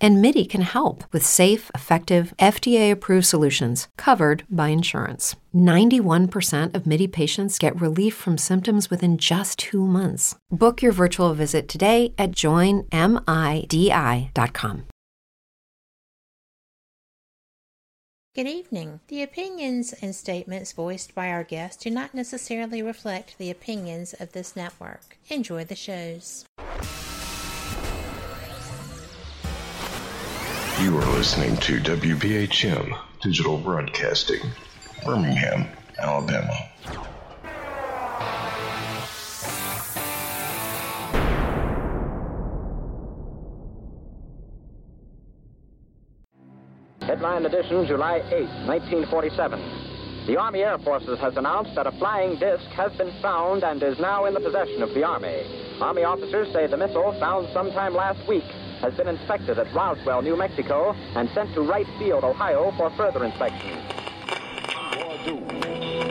And MIDI can help with safe, effective, FDA approved solutions covered by insurance. 91% of MIDI patients get relief from symptoms within just two months. Book your virtual visit today at joinmidi.com. Good evening. The opinions and statements voiced by our guests do not necessarily reflect the opinions of this network. Enjoy the shows. You are listening to WBHM Digital Broadcasting, Birmingham, Alabama. Headline edition, July 8, 1947. The Army Air Forces has announced that a flying disc has been found and is now in the possession of the Army. Army officers say the missile, found sometime last week, has been inspected at Roswell, New Mexico, and sent to Wright Field, Ohio, for further inspection.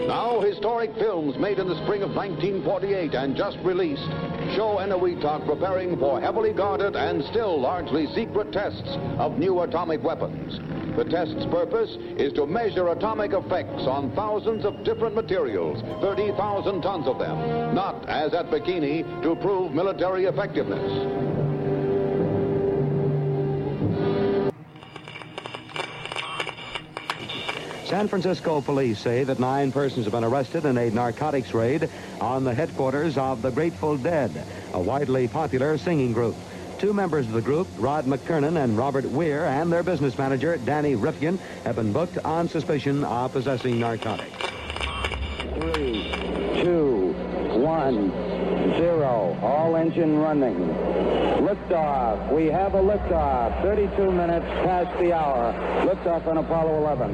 Now, historic films made in the spring of 1948 and just released show Eniwetok preparing for heavily guarded and still largely secret tests of new atomic weapons. The test's purpose is to measure atomic effects on thousands of different materials, 30,000 tons of them, not, as at Bikini, to prove military effectiveness. San Francisco police say that nine persons have been arrested in a narcotics raid on the headquarters of the Grateful Dead, a widely popular singing group. Two members of the group, Ron McKernan and Robert Weir, and their business manager, Danny Rifkin, have been booked on suspicion of possessing narcotics. Three, two, one, zero. All engine running. Liftoff. We have a liftoff. 32 minutes past the hour. Liftoff on Apollo 11.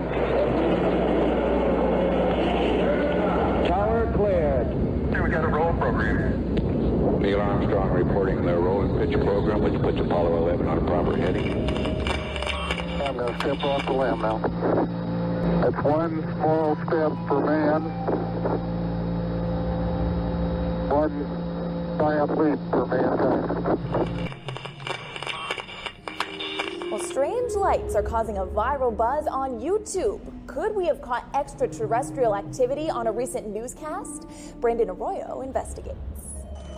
Tower cleared. Here we got a roll program. Neil Armstrong reporting the roll and pitch program, which puts Apollo 11 on a proper heading. I'm going to step off the limb now. That's one small step for man, one for mankind. Well, strange lights are causing a viral buzz on YouTube. Could we have caught extraterrestrial activity on a recent newscast? Brandon Arroyo investigates.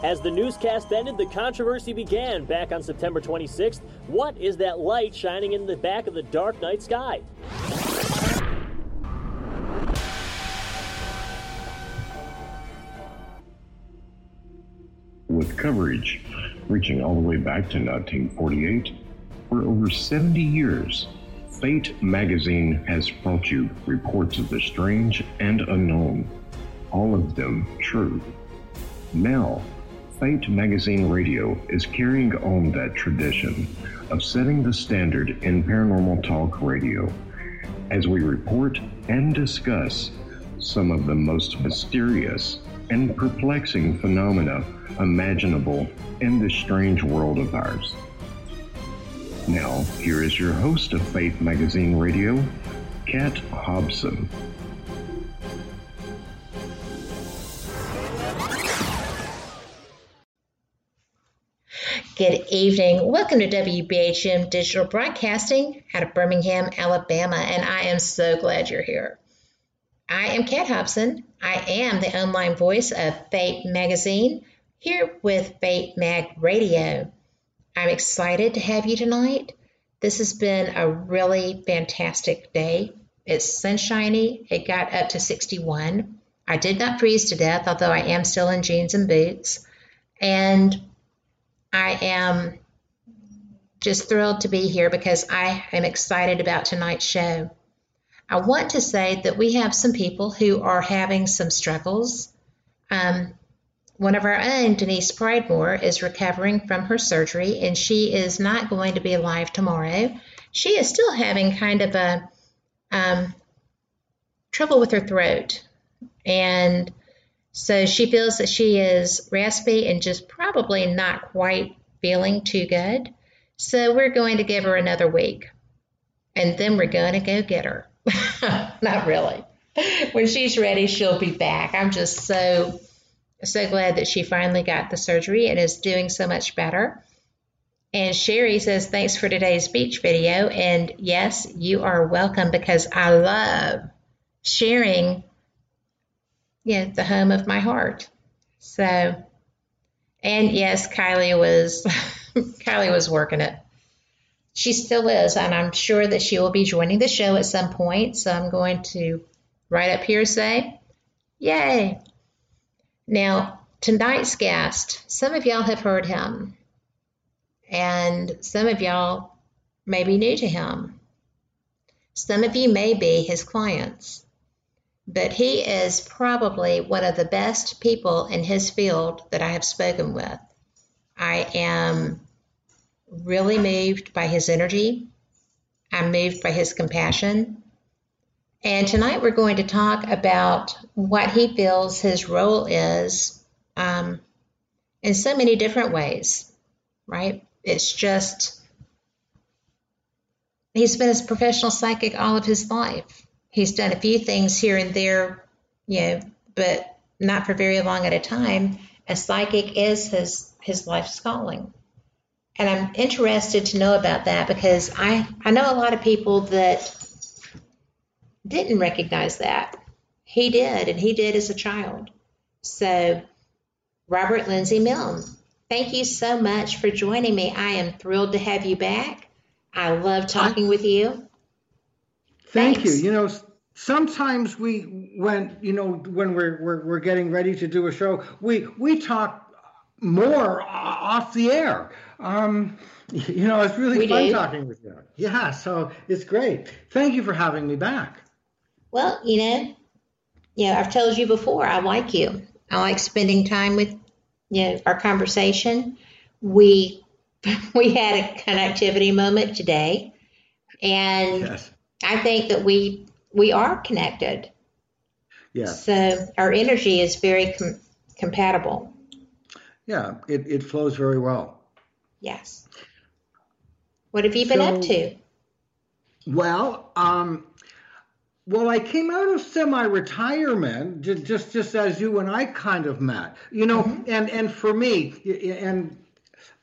As the newscast ended, the controversy began back on September 26th. What is that light shining in the back of the dark night sky? With coverage reaching all the way back to 1948, for over 70 years, Fate magazine has brought you reports of the strange and unknown, all of them true. Now, Fate Magazine Radio is carrying on that tradition of setting the standard in paranormal talk radio as we report and discuss some of the most mysterious and perplexing phenomena imaginable in this strange world of ours. Now, here is your host of Fate Magazine Radio, Kat Hobson. Good evening. Welcome to WBHM Digital Broadcasting out of Birmingham, Alabama, and I am so glad you're here. I am Kat Hobson. I am the online voice of Fate Magazine here with Fate Mag Radio. I'm excited to have you tonight. This has been a really fantastic day. It's sunshiny. It got up to 61. I did not freeze to death, although I am still in jeans and boots. And I am just thrilled to be here because I am excited about tonight's show. I want to say that we have some people who are having some struggles. Um, one of our own, Denise Pridemore, is recovering from her surgery and she is not going to be alive tomorrow. She is still having kind of a um, trouble with her throat. And so she feels that she is raspy and just probably not quite feeling too good. So we're going to give her another week. And then we're going to go get her. Not really. When she's ready, she'll be back. I'm just so, so glad that she finally got the surgery and is doing so much better. And Sherry says, Thanks for today's speech video. And yes, you are welcome because I love sharing know, the home of my heart. So, and yes, Kylie was Kylie was working it. She still is, and I'm sure that she will be joining the show at some point. So I'm going to right up here say, "Yay!" Now tonight's guest, some of y'all have heard him, and some of y'all may be new to him. Some of you may be his clients but he is probably one of the best people in his field that I have spoken with. I am really moved by his energy. I'm moved by his compassion. And tonight we're going to talk about what he feels his role is um, in so many different ways, right? It's just, he's been a professional psychic all of his life he's done a few things here and there, you know, but not for very long at a time. A psychic is his his life's calling. And I'm interested to know about that because I, I know a lot of people that didn't recognize that. He did, and he did as a child. So, Robert Lindsay Milne, thank you so much for joining me. I am thrilled to have you back. I love talking with you. Thank Thanks. you. You know, sometimes we when you know when we're, we're we're getting ready to do a show, we we talk more off the air. Um, you know, it's really we fun do. talking with you. Yeah, so it's great. Thank you for having me back. Well, you know, yeah, I've told you before, I like you. I like spending time with you know our conversation. We we had a connectivity moment today, and yes. I think that we we are connected. Yeah. So our energy is very com- compatible. Yeah, it, it flows very well. Yes. What have you been so, up to? Well, um, well, I came out of semi-retirement just, just just as you and I kind of met, you know, mm-hmm. and and for me, and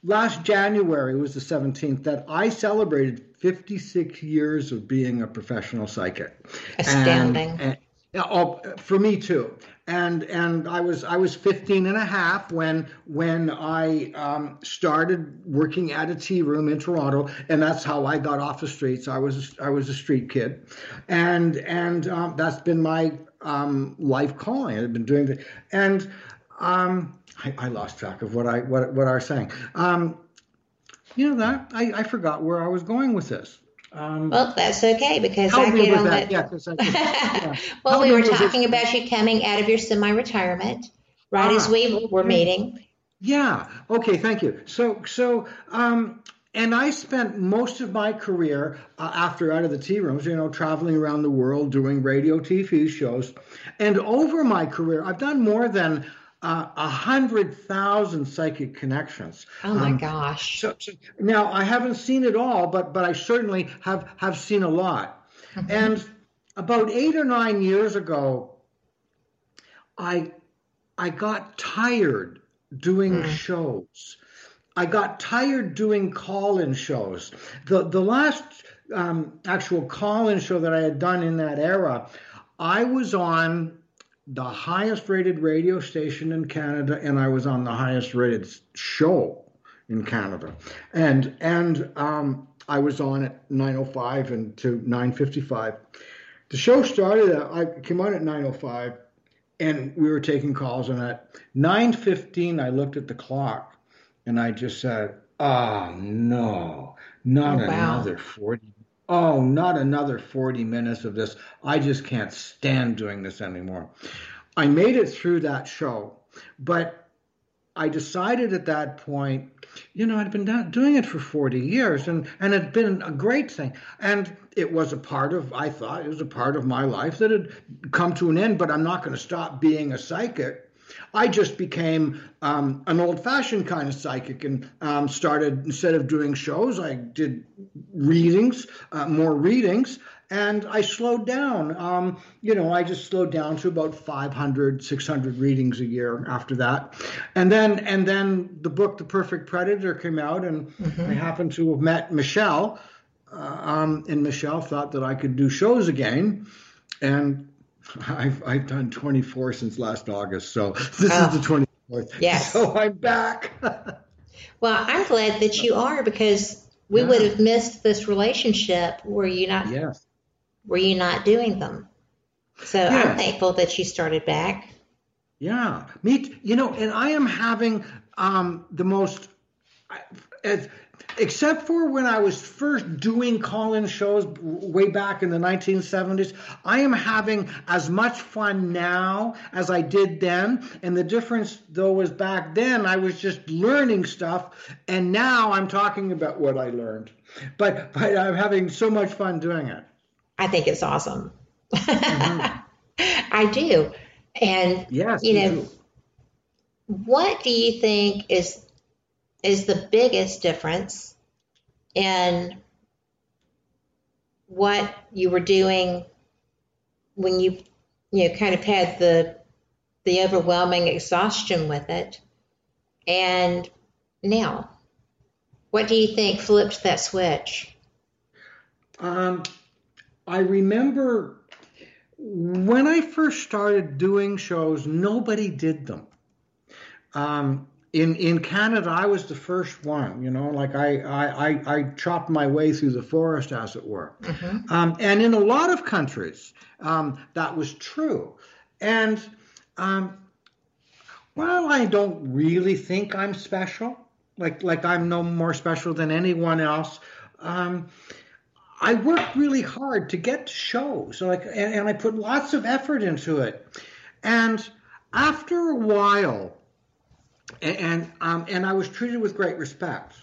last January was the 17th that I celebrated 56 years of being a professional psychic. Astounding. And, and, oh, for me too. And and I was I was 15 and a half when when I um, started working at a tea room in Toronto, and that's how I got off the streets. I was I was a street kid, and and um, that's been my um, life calling. I've been doing that, and um, I, I, lost track of what I what what I was saying. Um, you know that I, I forgot where I was going with this. Um, well, that's okay because I get on that. Yeah, I, yeah. well, we were talking about you coming out of your semi-retirement right as ah, we were meeting. Yeah. Okay. Thank you. So, so, um, and I spent most of my career uh, after out of the tea rooms, you know, traveling around the world doing radio, TV shows, and over my career, I've done more than a uh, hundred thousand psychic connections. Oh my um, gosh! So, so, now I haven't seen it all, but but I certainly have have seen a lot. Mm-hmm. And about eight or nine years ago, I I got tired doing mm. shows. I got tired doing call-in shows. The the last um, actual call-in show that I had done in that era, I was on the highest rated radio station in Canada, and I was on the highest rated show in Canada. And and um, I was on at 9:05 and to 9:55. The show started. I came on at 9:05, and we were taking calls. And at 9:15, I looked at the clock, and I just said, "Oh no, not oh, wow. another 40 oh, not another 40 minutes of this. I just can't stand doing this anymore. I made it through that show, but I decided at that point, you know, I'd been doing it for 40 years and, and it had been a great thing. And it was a part of, I thought, it was a part of my life that had come to an end, but I'm not going to stop being a psychic. I just became um, an old fashioned kind of psychic and um, started, instead of doing shows, I did readings, uh, more readings, and I slowed down. Um, you know, I just slowed down to about 500, 600 readings a year after that. And then, and then the book, The Perfect Predator, came out, and mm-hmm. I happened to have met Michelle. Uh, um, and Michelle thought that I could do shows again. And I've, I've done 24 since last August. So this oh. is the 24th. Yes. So I'm back. well, I'm glad that you are because we yeah. would have missed this relationship were you not yes. were you not doing them. So yeah. I'm thankful that you started back. Yeah. Me you know, and I am having um the most as except for when I was first doing call-in shows way back in the 1970s, I am having as much fun now as I did then. And the difference, though, was back then I was just learning stuff, and now I'm talking about what I learned. But but I'm having so much fun doing it. I think it's awesome. Mm-hmm. I do, and yes, you know, what do you think is is the biggest difference in what you were doing when you you know kind of had the the overwhelming exhaustion with it. And now what do you think flipped that switch? Um, i remember when i first started doing shows nobody did them. Um, in in Canada, I was the first one. You know, like I I I, I chopped my way through the forest, as it were. Mm-hmm. Um, and in a lot of countries, um, that was true. And um, while I don't really think I'm special, like like I'm no more special than anyone else. Um, I worked really hard to get to shows, like, and, and I put lots of effort into it. And after a while, and um, and I was treated with great respect.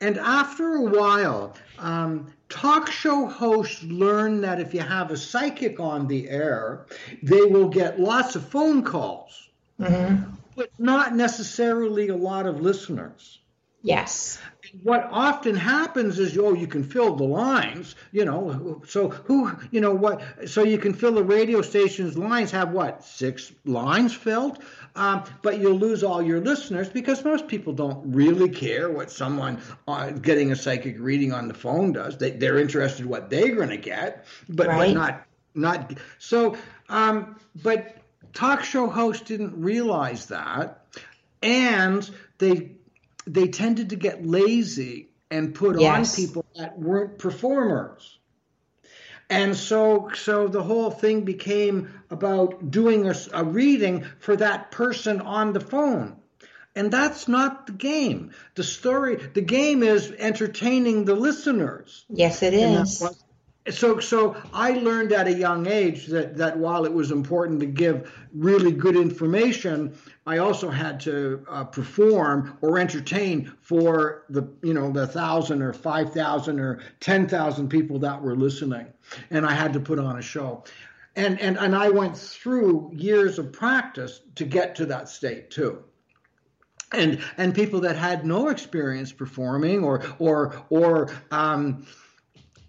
And after a while, um, talk show hosts learn that if you have a psychic on the air, they will get lots of phone calls, mm-hmm. but not necessarily a lot of listeners. Yes. What often happens is, oh, you can fill the lines, you know. So who, you know, what? So you can fill the radio station's lines. Have what? Six lines filled. Um, but you'll lose all your listeners because most people don't really care what someone uh, getting a psychic reading on the phone does. They, they're interested in what they're going to get, but, right. but not not so. Um, but talk show hosts didn't realize that, and they they tended to get lazy and put yes. on people that weren't performers. And so, so the whole thing became about doing a, a reading for that person on the phone. And that's not the game. The story, the game is entertaining the listeners. Yes, it is so so I learned at a young age that that while it was important to give really good information, I also had to uh, perform or entertain for the you know the thousand or five thousand or ten thousand people that were listening, and I had to put on a show. And, and and I went through years of practice to get to that state too and and people that had no experience performing or or or um,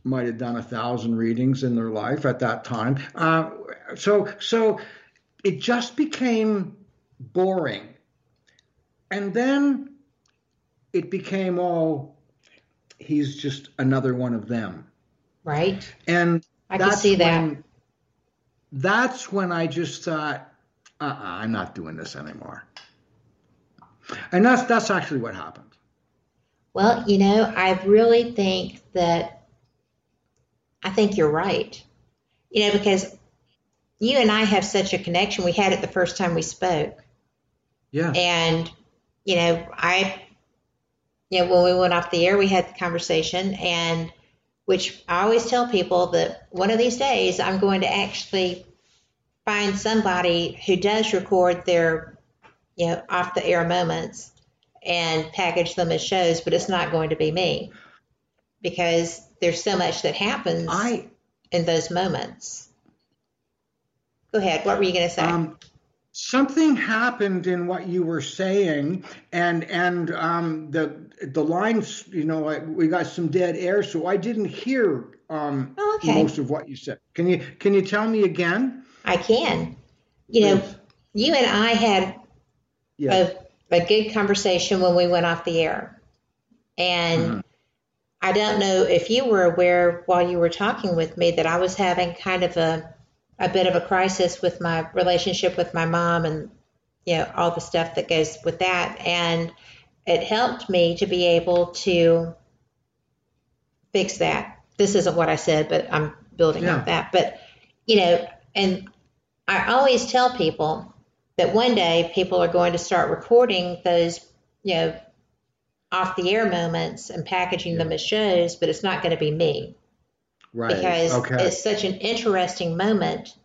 might have done a thousand readings in their life at that time. Uh, so, so it just became boring. And then it became all, he's just another one of them. Right. And I can see that. When, that's when I just thought, uh-uh, I'm not doing this anymore. And that's that's actually what happened. Well, you know, I really think that I think you're right. You know, because you and I have such a connection. We had it the first time we spoke. Yeah. And, you know, I, you know, when we went off the air, we had the conversation, and which I always tell people that one of these days I'm going to actually find somebody who does record their, you know, off the air moments and package them as shows, but it's not going to be me because there's so much that happens I, in those moments. Go ahead. What were you going to say? Um, something happened in what you were saying, and and um, the the lines, you know, we got some dead air, so I didn't hear um, oh, okay. most of what you said. Can you can you tell me again? I can. You know, you and I had yes. a, a good conversation when we went off the air, and. Mm-hmm. I don't know if you were aware while you were talking with me that I was having kind of a a bit of a crisis with my relationship with my mom and you know all the stuff that goes with that. And it helped me to be able to fix that. This isn't what i said but i'm building yeah. up that. But you know and i always tell people that one day people are going to start recording those you know off the air moments and packaging yeah. them as shows but it's not going to be me Right. Because okay. it's such an interesting moment.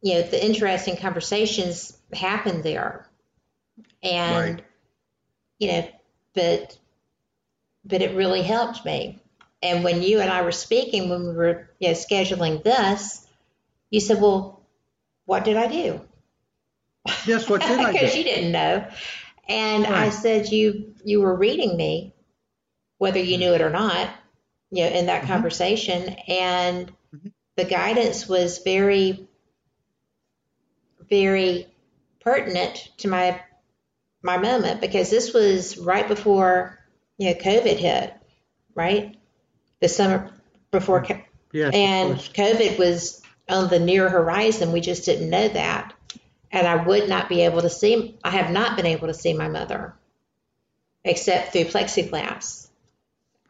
You know, the interesting conversations happen there. And, right. you know, but, but it really helped me. And when you and I were speaking, when we were, you know, scheduling this, you said, well, what did I do? Yes, what did I do? Because you didn't know. And right. I said, you, you were reading me, whether you knew it or not you know, in that mm-hmm. conversation. And mm-hmm. the guidance was very, very pertinent to my my moment because this was right before you know COVID hit, right? The summer before, mm-hmm. yes, and COVID was on the near horizon. We just didn't know that, and I would not be able to see. I have not been able to see my mother, except through plexiglass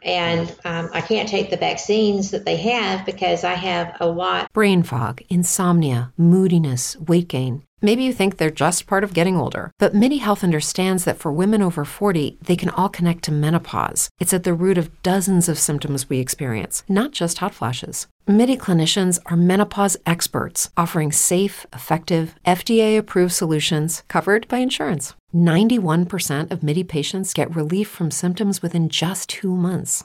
and um, I can't take the vaccines that they have because I have a lot. Brain fog, insomnia, moodiness, weight gain. Maybe you think they're just part of getting older, but MIDI Health understands that for women over 40, they can all connect to menopause. It's at the root of dozens of symptoms we experience, not just hot flashes. MIDI clinicians are menopause experts offering safe, effective, FDA approved solutions covered by insurance. 91% of MIDI patients get relief from symptoms within just two months.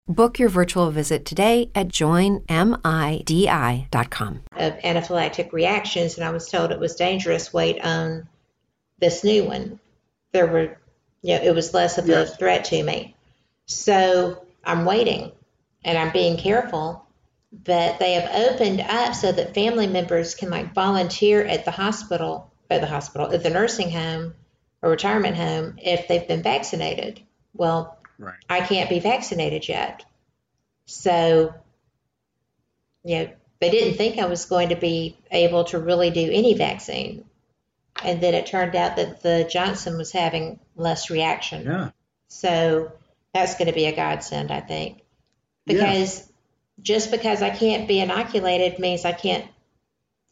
Book your virtual visit today at joinmidi.com. Of anaphylactic reactions, and I was told it was dangerous. Wait on this new one. There were, you know, it was less of yes. a threat to me. So I'm waiting and I'm being careful. But they have opened up so that family members can like volunteer at the hospital, at the hospital, at the nursing home or retirement home if they've been vaccinated. Well, right. I can't be vaccinated yet. So, you know, they didn't think I was going to be able to really do any vaccine. And then it turned out that the Johnson was having less reaction. Yeah. So that's going to be a godsend, I think. Because yeah. just because I can't be inoculated means I can't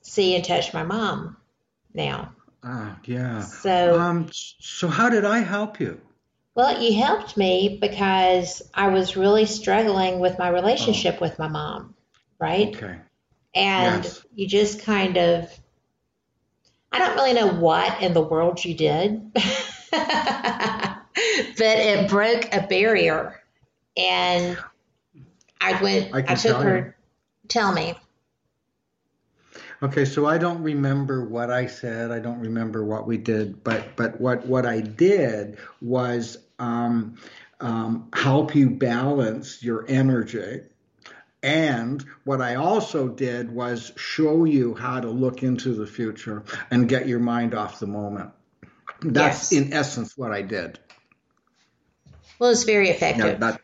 see and touch my mom now. Ah, yeah. So, um, so how did I help you? Well, you helped me because I was really struggling with my relationship oh. with my mom, right? Okay. And yes. you just kind of, I don't really know what in the world you did, but it broke a barrier. And I went, I, I took her, you. tell me. Okay, so I don't remember what I said. I don't remember what we did, but but what what I did was um, um, help you balance your energy. And what I also did was show you how to look into the future and get your mind off the moment. That's yes. in essence what I did. Well, it's very effective. that,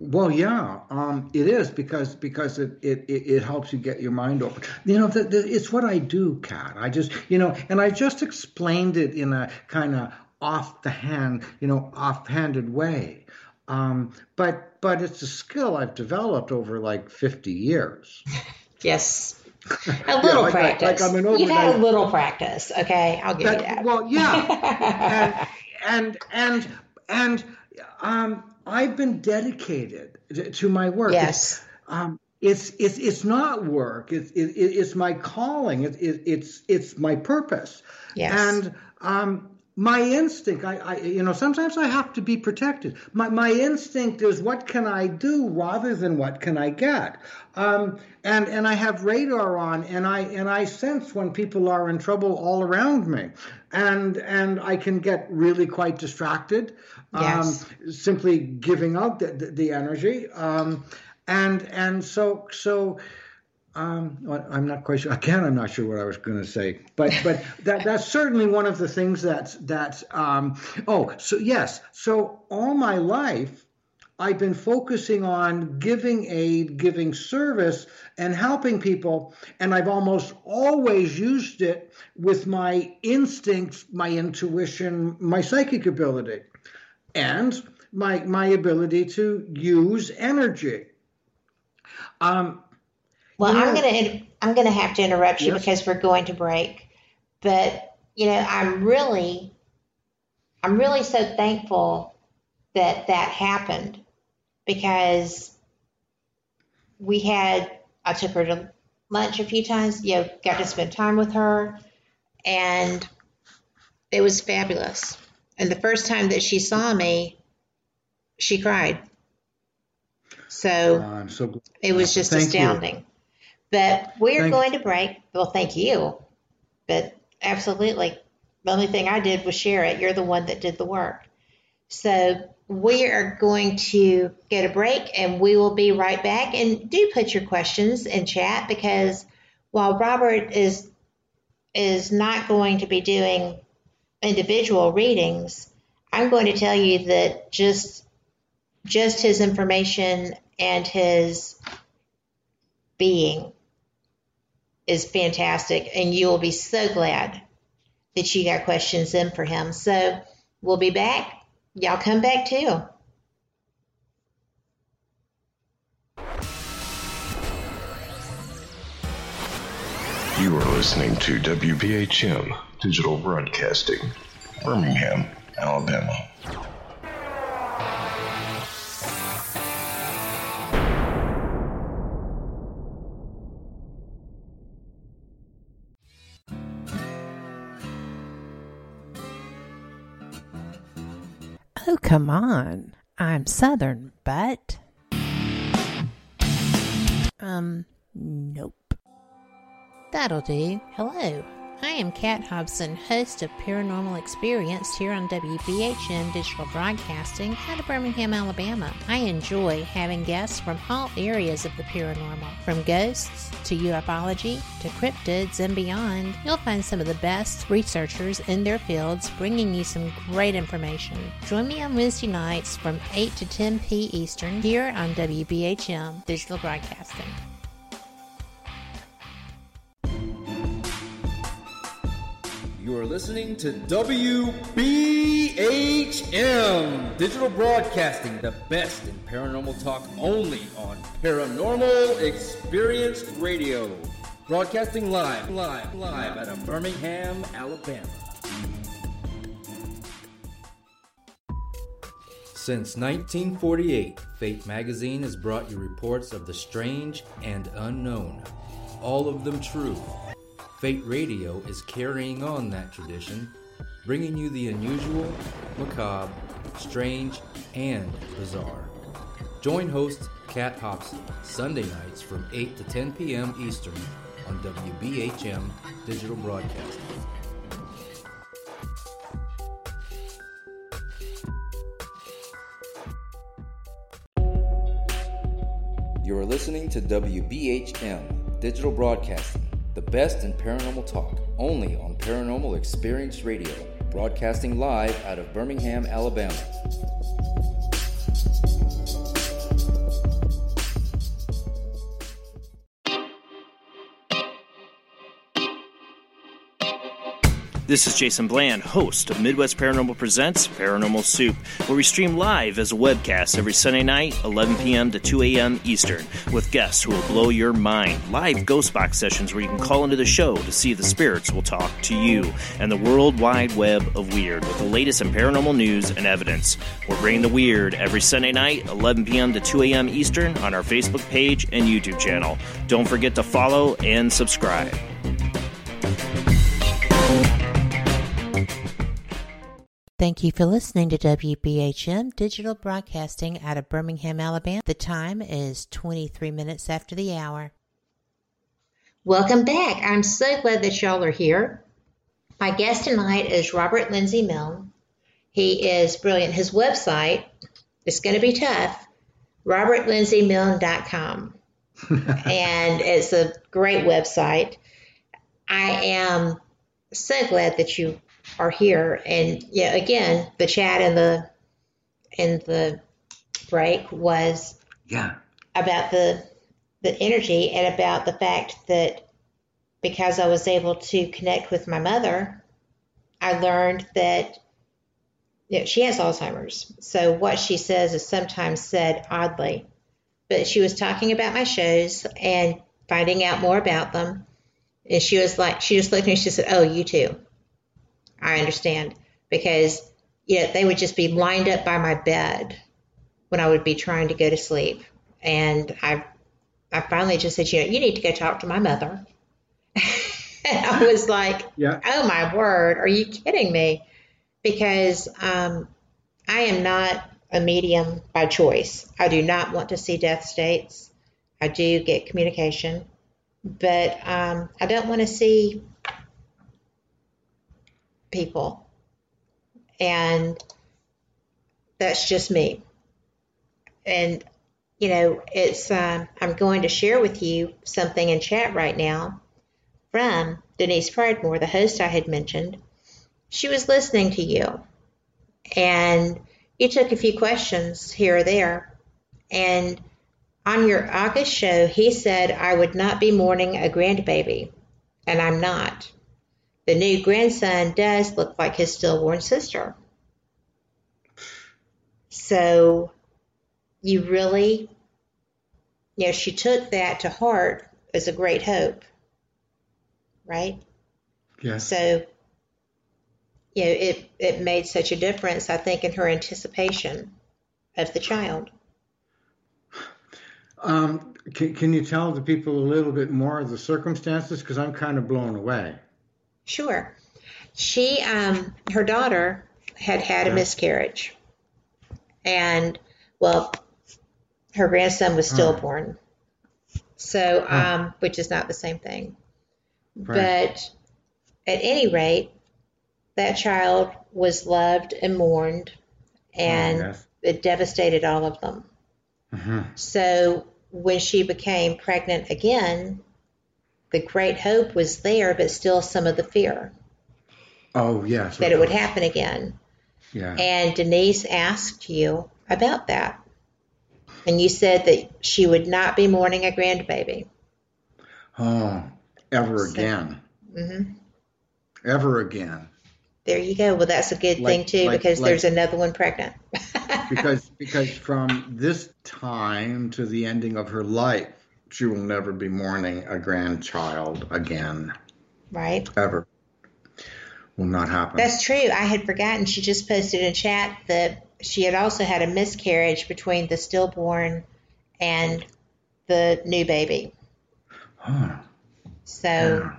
well, yeah, um, it is because because it, it, it helps you get your mind open. You know, the, the, it's what I do, Kat. I just you know, and I just explained it in a kind of off the hand, you know, off-handed way. Um, but but it's a skill I've developed over like fifty years. yes. A little like, practice. Like, I'm an You've had a little practice. Okay, I'll give that, you that. Well, yeah, and and and and um, I've been dedicated to, my work. Yes. It's, um, it's it's it's not work. It's it, it- it's my calling. It, it, it's it's my purpose. Yes. And um, my instinct, I, I you know, sometimes I have to be protected. My my instinct is what can I do rather than what can I get. Um, and and I have radar on, and I and I sense when people are in trouble all around me, and and I can get really quite distracted, Yes. um, simply giving out the, the, the energy. Um, and and so so um, I'm not quite sure. Again, I'm not sure what I was going to say, but but that that's certainly one of the things that's that's. Um, oh, so yes. So all my life, I've been focusing on giving aid, giving service, and helping people, and I've almost always used it with my instincts, my intuition, my psychic ability, and my my ability to use energy. Um, Well, you I'm gonna I'm gonna have to interrupt you Yes. because we're going to break. But you know, I'm really I'm really so thankful that that happened because we had I took her to lunch a few times, you know, got to spend time with her and it was fabulous. And the first time that she saw me, she cried. So oh, I'm so it was just Thank you. astounding. But we're Thank- going to break. Well, thank you. But absolutely, the only thing I did was share it. You're the one that did the work. So we are going to get a break and we will be right back. And do put your questions in chat because while Robert is is not going to be doing individual readings, I'm going to tell you that just just his information and his being is fantastic and you will be so glad that you got questions in for him. So we'll be back. Y'all come back too listening to WBHM Digital Broadcasting, Birmingham, Alabama. Oh, come on. I'm Southern, but. Um, nope. That'll do. Hello. I am Kat Hobson, host of Paranormal Experience here on WBHM Digital Broadcasting out of Birmingham, Alabama. I enjoy having guests from all areas of the paranormal, from ghosts to ufology to cryptids and beyond. You'll find some of the best researchers in their fields bringing you some great information. Join me on Wednesday nights from 8 to 10 p. Eastern here on WBHM Digital Broadcasting. You are listening to WBHM Digital Broadcasting, the best in paranormal talk only on Paranormal Experience Radio. Broadcasting live, live, live out of Birmingham, Alabama. Since 1948, Fate magazine has brought you reports of the strange and unknown, all of them true. Fate Radio is carrying on that tradition, bringing you the unusual, macabre, strange, and bizarre. Join host Kat Hobson Sunday nights from 8 to 10 p.m. Eastern on WBHM Digital Broadcasting. You are listening to WBHM Digital Broadcasting, the best in paranormal talk, only on Paranormal Experience Radio, broadcasting live out of Birmingham, Alabama. This is Jason Bland, host of Midwest Paranormal Presents Paranormal Soup, where we stream live as a webcast every Sunday night, 11 p.m. to 2 a.m. Eastern, with guests who will blow your mind. Live ghost box sessions where you can call into the show to see if the spirits will talk to you, and the world wide web of weird with the latest in paranormal news and evidence. We're bringing the weird every Sunday night, 11 p.m. to 2 a.m. Eastern, on our Facebook page and YouTube channel. Don't forget to follow and subscribe. Thank you for listening to WBHM Digital Broadcasting out of Birmingham, Alabama. The time is 23 minutes after the hour. Welcome back. I'm so glad that y'all are here. My guest tonight is Robert Lindsay Milne. He is brilliant. His website is going to be tough robertlindsay.milne.com. and it's a great website. I am so glad that you are here. And yeah, again, the chat in the in the break was yeah about the the energy and about the fact that because I was able to connect with my mother, I learned that you know, she has Alzheimer's. So what she says is sometimes said oddly. But she was talking about my shows and finding out more about them. And she was like, she just looked at me, she said, Oh, you too. I understand. Because, you know, they would just be lined up by my bed when I would be trying to go to sleep. And I I finally just said, you know, you need to go talk to my mother. and I was like, yeah. oh my word, are you kidding me? Because um, I am not a medium by choice. I do not want to see death states. I do get communication, but um, I don't want to see people. And that's just me. And, you know, it's, um, I'm going to share with you something in chat right now from Denise Pridemore, the host I had mentioned. She was listening to you and you took a few questions here or there. And on your August show, he said I would not be mourning a grandbaby, and I'm not. The new grandson does look like his stillborn sister. So you really, you know, she took that to heart as a great hope, right? Yeah. So, you know, it, it made such a difference, I think, in her anticipation of the child. Um, can, can you tell the people a little bit more of the circumstances? Because I'm kind of blown away. Sure. She, um, her daughter had had a miscarriage. And, well, her grandson was stillborn. So, um, which is not the same thing. Right. But at any rate, that child was loved and mourned, and yes. it devastated all of them. Mhm. So when she became pregnant again, the great hope was there, but still some of the fear Oh, yes. that it would happen again. Yeah. And Denise asked you about that. And you said that she would not be mourning a grandbaby. Oh, ever So- again. hmm Ever again. There you go. Well, that's a good Like- thing too, like- because like- there's another one pregnant. because because from this time to the ending of her life, she will never be mourning a grandchild again. Right? Ever. Will not happen. That's true. I had forgotten. She just posted in chat that she had also had a miscarriage between the stillborn and the new baby. Huh. So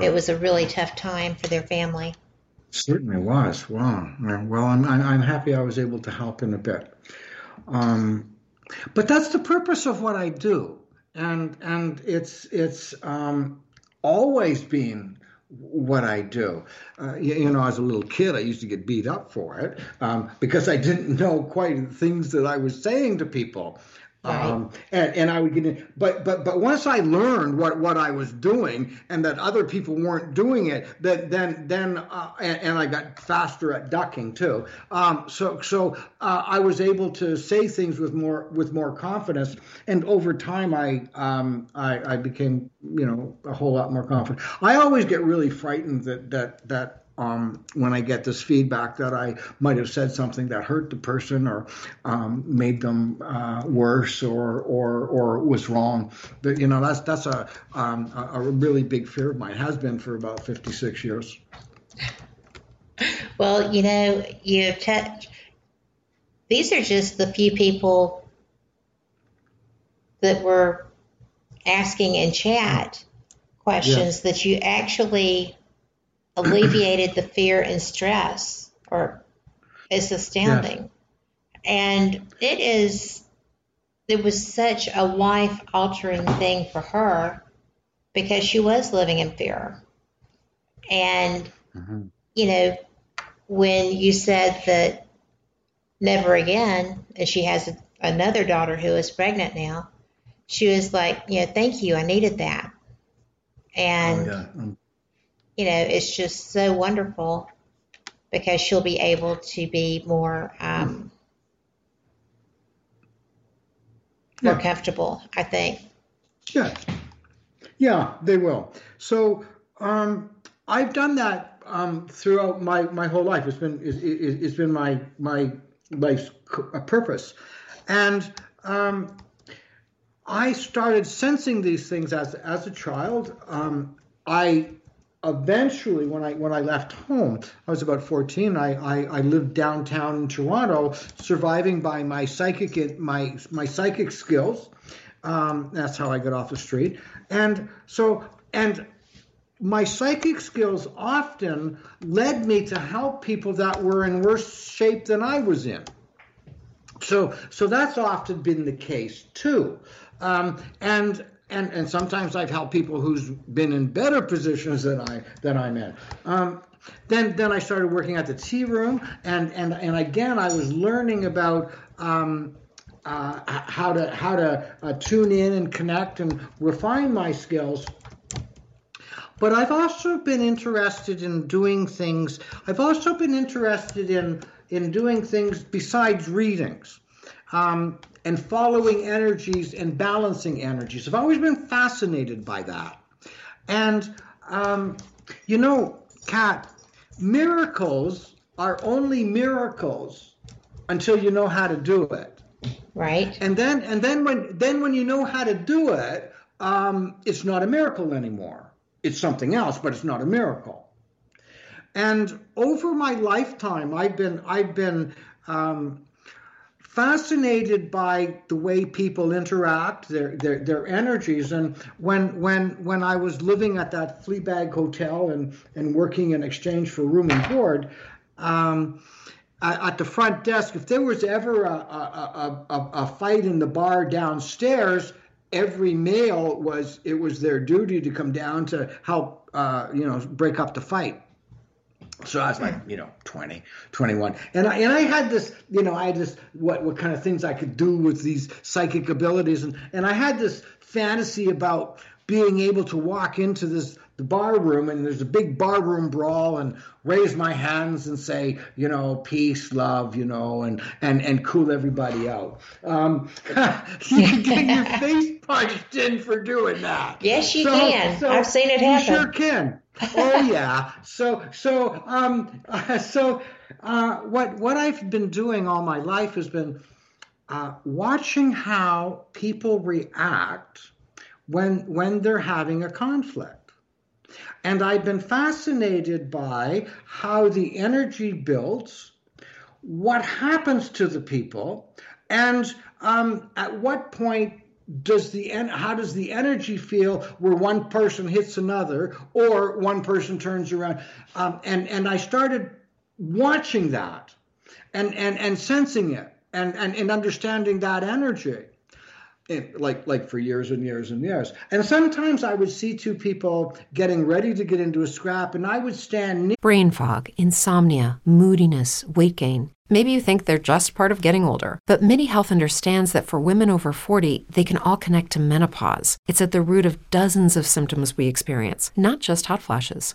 it was a really tough time for their family. Certainly was. Wow. Well, I'm, I'm I'm happy I was able to help in a bit. Um, but that's the purpose of what I do, and and it's it's um, always been what I do. Uh, you, you know, as a little kid, I used to get beat up for it um, because I didn't know quite the things that I was saying to people. Um, and, and I would get in, but but but once I learned what, what I was doing and that other people weren't doing it, that then then uh, and, and I got faster at ducking too. Um, so so uh, I was able to say things with more with more confidence, and over time I um, I, I became you know a whole lot more confident. I always get really frightened that that that um, when I get this feedback that I might have said something that hurt the person or um, made them uh, worse or or or was wrong. But you know that's that's a um, a really big fear of mine. Has been for about 56 years. Well, you know, you touch. These are just the few people that were asking in chat questions that you actually alleviated the fear and stress or it's astounding yes. and it is it was such a life altering thing for her because she was living in fear and mm-hmm. you know when you said that never again and she has a, another daughter who is pregnant now she was like you know thank you i needed that and oh, yeah. You know, it's just so wonderful because she'll be able to be more um, more comfortable. I think. Yeah, yeah, they will. So um, I've done that um, throughout my, my whole life. It's been it's, it's been my my life's purpose, and um, I started sensing these things as as a child. Um, I eventually when I when I left home, I was about 14. I, I, I lived downtown in Toronto, surviving by my psychic my my psychic skills. Um, that's how I got off the street. And so and my psychic skills often led me to help people that were in worse shape than I was in. So so that's often been the case too. Um, and and and sometimes I've helped people who's been in better positions than I than I'm in. Um, then then I started working at the tea room, and and and again I was learning about. Um, uh, how to how to uh, tune in and connect and refine my skills. But I've also been interested in doing things. I've also been interested in in doing things besides readings. Um, and following energies and balancing energies. I've always been fascinated by that. And, um, you know, Kat, miracles are only miracles until you know how to do it. Right. And then, and then when, then when you know how to do it, um, it's not a miracle anymore. It's something else, but it's not a miracle. And over my lifetime, I've been, I've been, um, fascinated by the way people interact, their their, their energies. And when when when I was living at that Fleabag Hotel and and working in exchange for room and board. Um, at the front desk, if there was ever a, a, a, a fight in the bar downstairs, every male was it was their duty to come down to help uh, you know break up the fight so I was like, you know, 20, 21. And I, and I had this, you know, I had this, what, what kind of things I could do with these psychic abilities. And, and I had this fantasy about being able to walk into this, the bar room and there's a big bar room brawl and raise my hands and say, you know, peace, love, you know, and, and, and cool everybody out. Um, you can get your face punched in for doing that. Yes, you so, can. So I've seen it happen. You sure can oh yeah. So so um so uh, what what I've been doing all my life has been uh, watching how people react when when they're having a conflict. And I've been fascinated by how the energy builds, what happens to the people, and um, at what point does the how does the energy feel where one person hits another or one person turns around? Um, and and i started watching that and and and sensing it and and, and understanding that energy Eh, like like for years and years and years and sometimes i would see two people getting ready to get into a scrap and i would stand brain fog insomnia moodiness weight gain Maybe you think they're just part of getting older, but MIDI Health understands that for women over 40, they can all connect to menopause. It's at the root of dozens of symptoms we experience, not just hot flashes.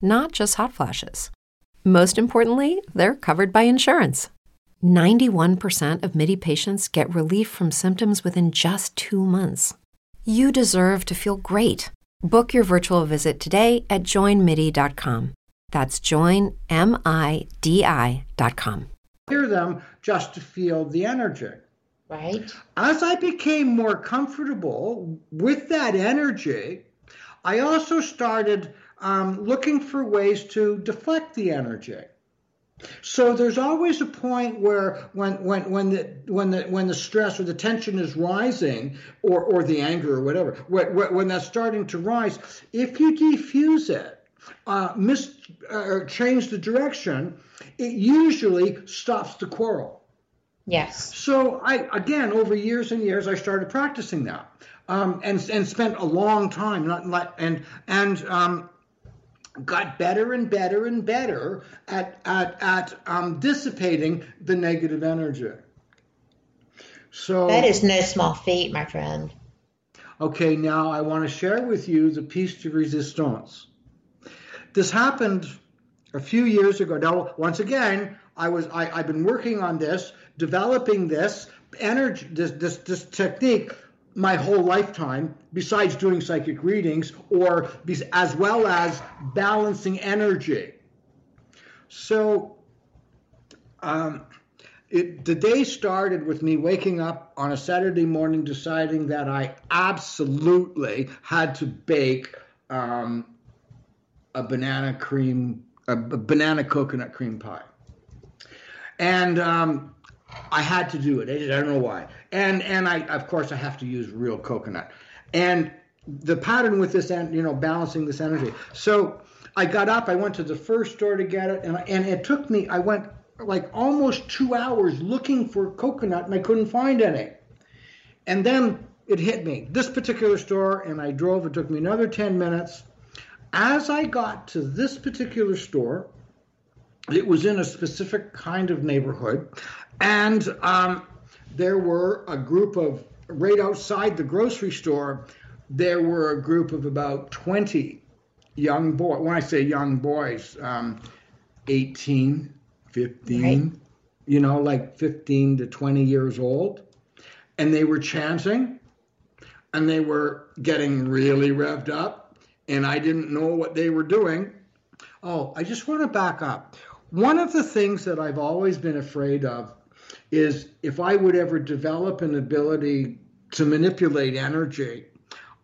not just hot flashes. Most importantly, they're covered by insurance. 91% of MIDI patients get relief from symptoms within just two months. You deserve to feel great. Book your virtual visit today at joinmidi.com. That's joinmidi.com. Hear them just to feel the energy. Right. As I became more comfortable with that energy, I also started um, looking for ways to deflect the energy. So there's always a point where when when when the when the when the stress or the tension is rising or or the anger or whatever when, when that's starting to rise, if you defuse it, uh, mis or change the direction, it usually stops the quarrel. Yes. So I again over years and years I started practicing that. Um, and and spent a long time not and and um, got better and better and better at at at um, dissipating the negative energy. So that is no small feat, my friend. Okay, now I want to share with you the piece de resistance. This happened a few years ago. Now, once again, I was I, I've been working on this, developing this energy, this this, this technique my whole lifetime, besides doing psychic readings, or as well as balancing energy. So, um, it, the day started with me waking up on a Saturday morning, deciding that I absolutely had to bake um, a banana cream, a, a, banana coconut cream pie, and um, I had to do it. I don't know why and and I of course I have to use real coconut, and the pattern with this and you know balancing this energy. So I got up, I went to the first store to get it, and and it took me. I went like almost two hours looking for coconut, and I couldn't find any. And then it hit me this particular store, and I drove. It took me another ten minutes. As I got to this particular store, it was in a specific kind of neighborhood, and um, there were a group of, right outside the grocery store, there were a group of about 20 young boys. When I say young boys, um, 18, 15, right. you know, like 15 to 20 years old. And they were chanting and they were getting really revved up. And I didn't know what they were doing. Oh, I just want to back up. One of the things that I've always been afraid of is if I would ever develop an ability to manipulate energy,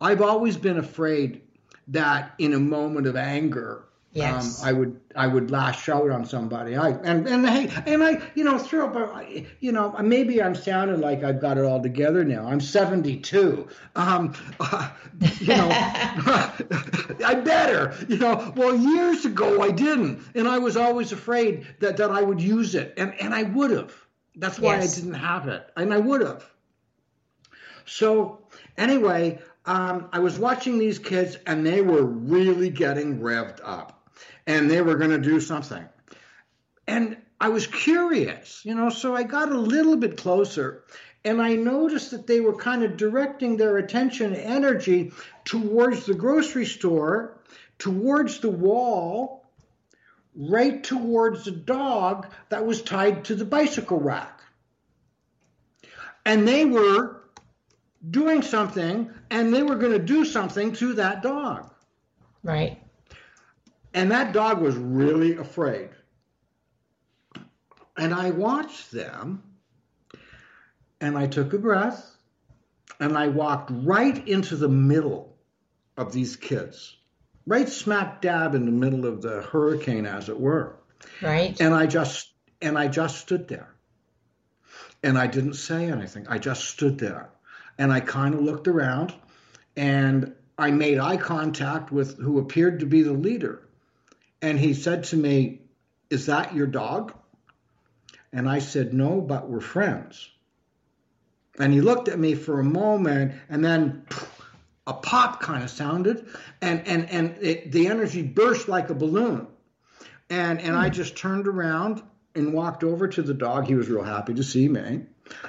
I've always been afraid that in a moment of anger, yes. um, I would I would lash out on somebody. I and and hey and I you know throw but you know maybe I'm sounding like I've got it all together now. I'm 72. Um, uh, you know I better you know. Well, years ago I didn't, and I was always afraid that that I would use it, and and I would have. That's why yes. I didn't have it, and I would have. So anyway, um, I was watching these kids, and they were really getting revved up, and they were going to do something, and I was curious, you know. So I got a little bit closer, and I noticed that they were kind of directing their attention energy towards the grocery store, towards the wall, right towards the dog that was tied to the bicycle rack. And they were doing something and they were going to do something to that dog. Right. And that dog was really afraid. And I watched them and I took a breath and I walked right into the middle of these kids right smack dab in the middle of the hurricane, as it were. Right. And I just and I just stood there. And I didn't say anything. I just stood there. And I kind of looked around and I made eye contact with who appeared to be the leader. And he said to me, Is that your dog? And I said, No, but we're friends. And he looked at me for a moment and then a pop kind of sounded and, and, and it, the energy burst like a balloon. And, and I hmm. just turned around and walked over to the dog. He was real happy to see me.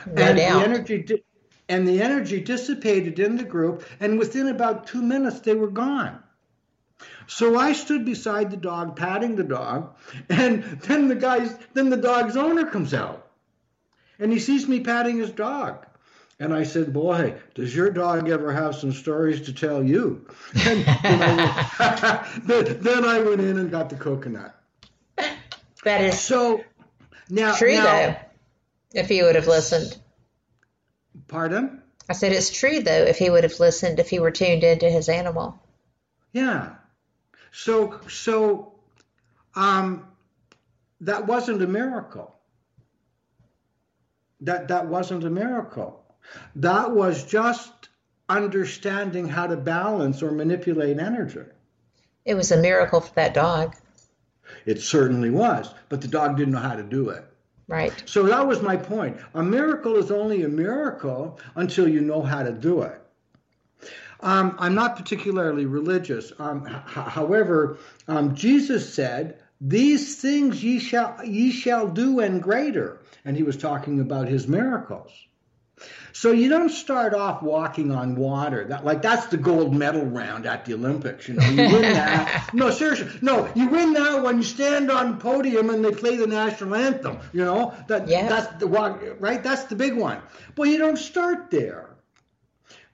No and doubt. the energy di- and the energy dissipated in the group and within about 2 minutes they were gone. So I stood beside the dog patting the dog and then the guys then the dog's owner comes out. And he sees me patting his dog. And I said, Boy, does your dog ever have some stories to tell you? And then, I, then, then I went in and got the coconut. That is so now true, now- though. If he would have listened, Pardon? I said it's true though. If he would have listened, if he were tuned into his animal, Yeah. So so um that wasn't a miracle. That that wasn't a miracle. That was just understanding how to balance or manipulate energy. it was a miracle for that dog, It certainly was, but the dog didn't know how to do it. right? So that was my point. A miracle is only a miracle until you know how to do it. Um, I'm not particularly religious. Um, h- however, um, Jesus said, "These things ye shall ye shall do, and greater." And he was talking about his miracles. So you don't start off walking on water. That like that's the gold medal round at the Olympics. You know, you win that. no, seriously, no, you win that when you stand on podium and they play the national anthem. You know that that's the walk, right. That's the big one. But you don't start there.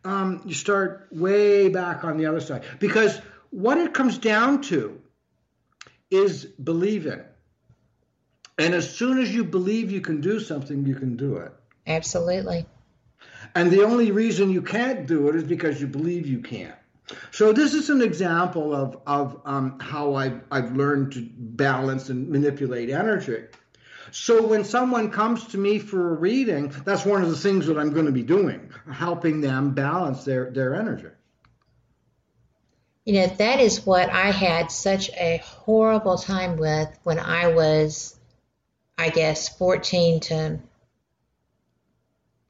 Um, you start way back on the other side because what it comes down to is believing. And as soon as you believe you can do something, you can do it. Absolutely. And the only reason you can't do it is because you believe you can't. So this is an example of, of um, how I've, I've learned to balance and manipulate energy. So when someone comes to me for a reading, that's one of the things that I'm going to be doing, helping them balance their, their energy. You know, that is what I had such a horrible time with when I was, I guess, 14 to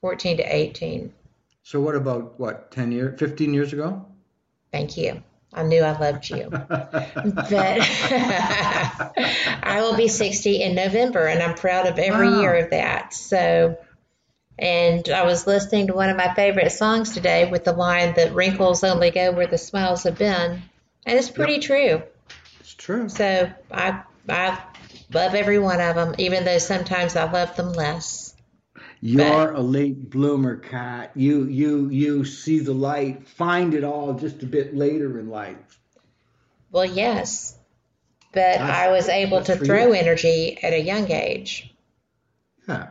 14 to 18. So what about what, 10 years, 15 years ago? Thank you. I knew I loved you. but I will be 60 in November, and I'm proud of every Wow. year of that. So, and I was listening to one of my favorite songs today with the line that wrinkles only go where the smiles have been. And it's pretty true. It's true. So I, I love every one of them, even though sometimes I love them less. You're a late bloomer, Cat. You you you see the light, find it all just a bit later in life. Well, yes. But That's- I was able to throw you. energy at a young age. Yeah.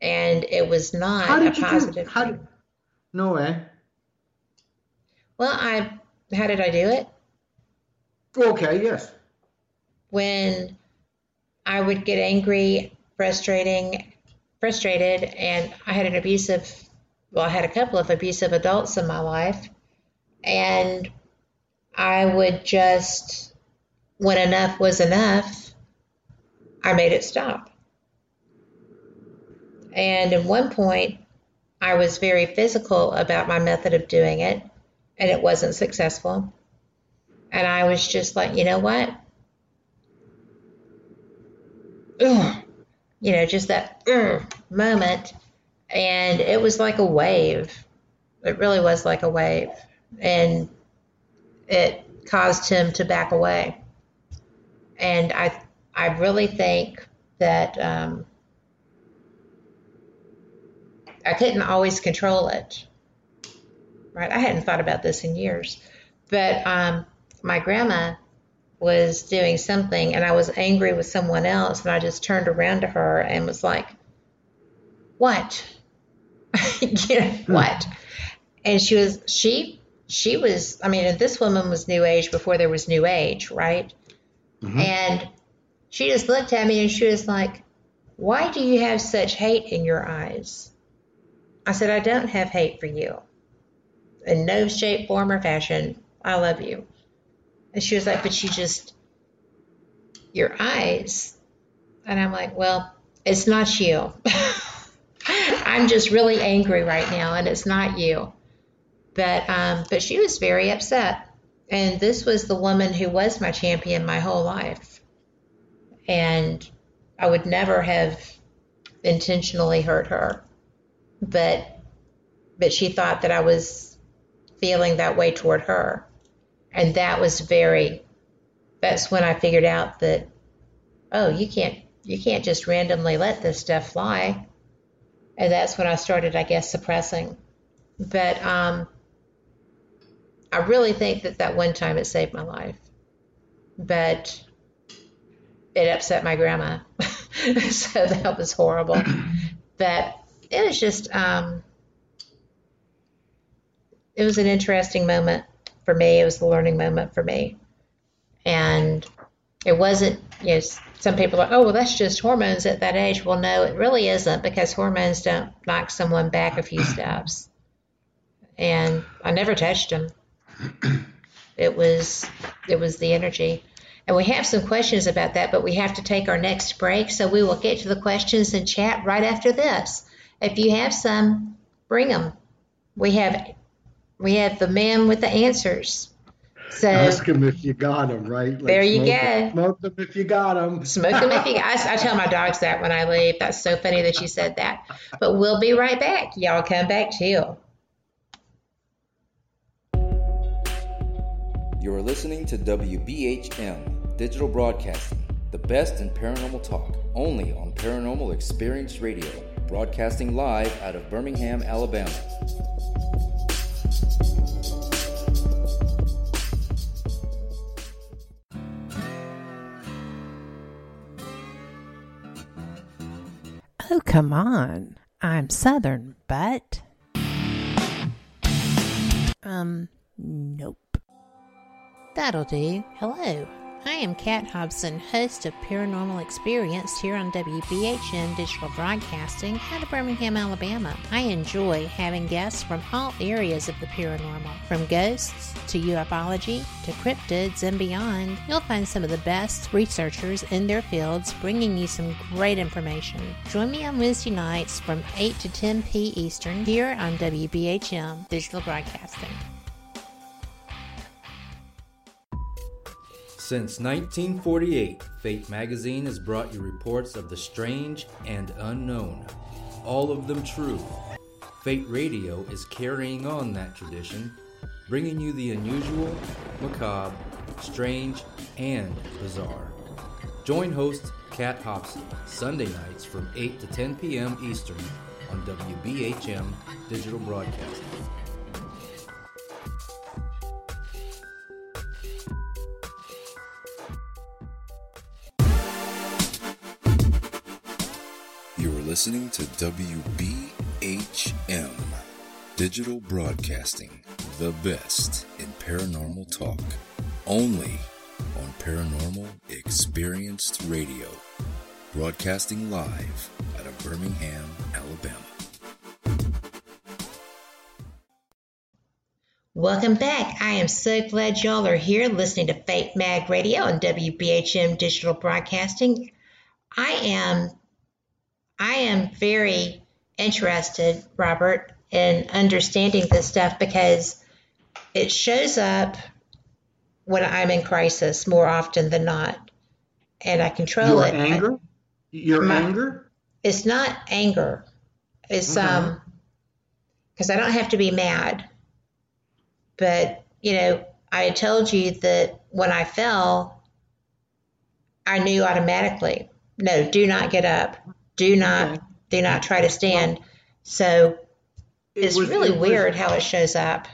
And it was not How a did you do? positive. How did? No way. Well, I how did I do it? Okay. Yes. When I would get angry, frustrating, frustrated, and I had an abusive. Well, I had a couple of abusive adults in my life, and I would just, when enough was enough, I made it stop. And at one point, I was very physical about my method of doing it, and it wasn't successful. And I was just like, you know what? Ugh. You know, just that ugh moment. And it was like a wave. It really was like a wave. And it caused him to back away. And I, I really think that um, I couldn't always control it. Right? I hadn't thought about this in years. But um, my grandma was doing something and I was angry with someone else and I just turned around to her and was like, What? you know, hmm. what? And she was she she was I mean, this woman was new age before there was new age, right? Mm-hmm. And she just looked at me and she was like, Why do you have such hate in your eyes? I said, I don't have hate for you. In no shape, form, or fashion. I love you. And she was like, But you just, your eyes. And I'm like, Well, it's not you. I'm just really angry right now, and it's not you. But um, but she was very upset, and this was the woman who was my champion my whole life, and I would never have intentionally hurt her, but but she thought that I was feeling that way toward her, and that was very. That's when I figured out that, oh, you can't you can't just randomly let this stuff fly and that's when I started, I guess, suppressing. But um, I really think that that one time it saved my life, but it upset my grandma, so that was horrible. but it was just, um, it was an interesting moment for me. It was the learning moment for me, and it wasn't, you know, some people are, oh, well, that's just hormones at that age. Well, no, it really isn't because hormones don't knock someone back a few steps. And I never touched them. It was it was the energy. And we have some questions about that, but we have to take our next break. So we will get to the questions and chat right after this. If you have some, bring them. We have we have the man with the answers. So ask them if you got them, right? Like there you smoke go. Smoke them if you got them. Smoke them if you. I, I tell my dogs that when I leave. That's so funny that you said that. But we'll be right back. Y'all come back chill. You are listening to WBHM Digital Broadcasting, the best in paranormal talk, only on Paranormal Experience Radio, broadcasting live out of Birmingham, Alabama. Oh, come on. I'm Southern, but. Um, nope. That'll do. Hello. I am Kat Hobson, host of Paranormal Experience here on WBHM Digital Broadcasting out of Birmingham, Alabama. I enjoy having guests from all areas of the paranormal, from ghosts to ufology to cryptids and beyond. You'll find some of the best researchers in their fields bringing you some great information. Join me on Wednesday nights from 8 to 10 p. Eastern here on WBHM Digital Broadcasting. Since 1948, Fate magazine has brought you reports of the strange and unknown, all of them true. Fate Radio is carrying on that tradition, bringing you the unusual, macabre, strange, and bizarre. Join host Kat Hobson Sunday nights from 8 to 10 p.m. Eastern on WBHM Digital Broadcasting. Listening to WBHM Digital Broadcasting, the best in paranormal talk, only on Paranormal Experienced Radio, broadcasting live out of Birmingham, Alabama. Welcome back. I am so glad y'all are here listening to Fate Mag Radio on WBHM Digital Broadcasting. I am I am very interested, Robert, in understanding this stuff because it shows up when I'm in crisis more often than not. And I control Your it. anger? Your My- anger? It's not anger. It's Okay. um because I don't have to be mad. But, you know, I told you that when I fell, I knew automatically, no, do not get up. Do not do not try to stand. So It it's was- really it was- weird how it shows up.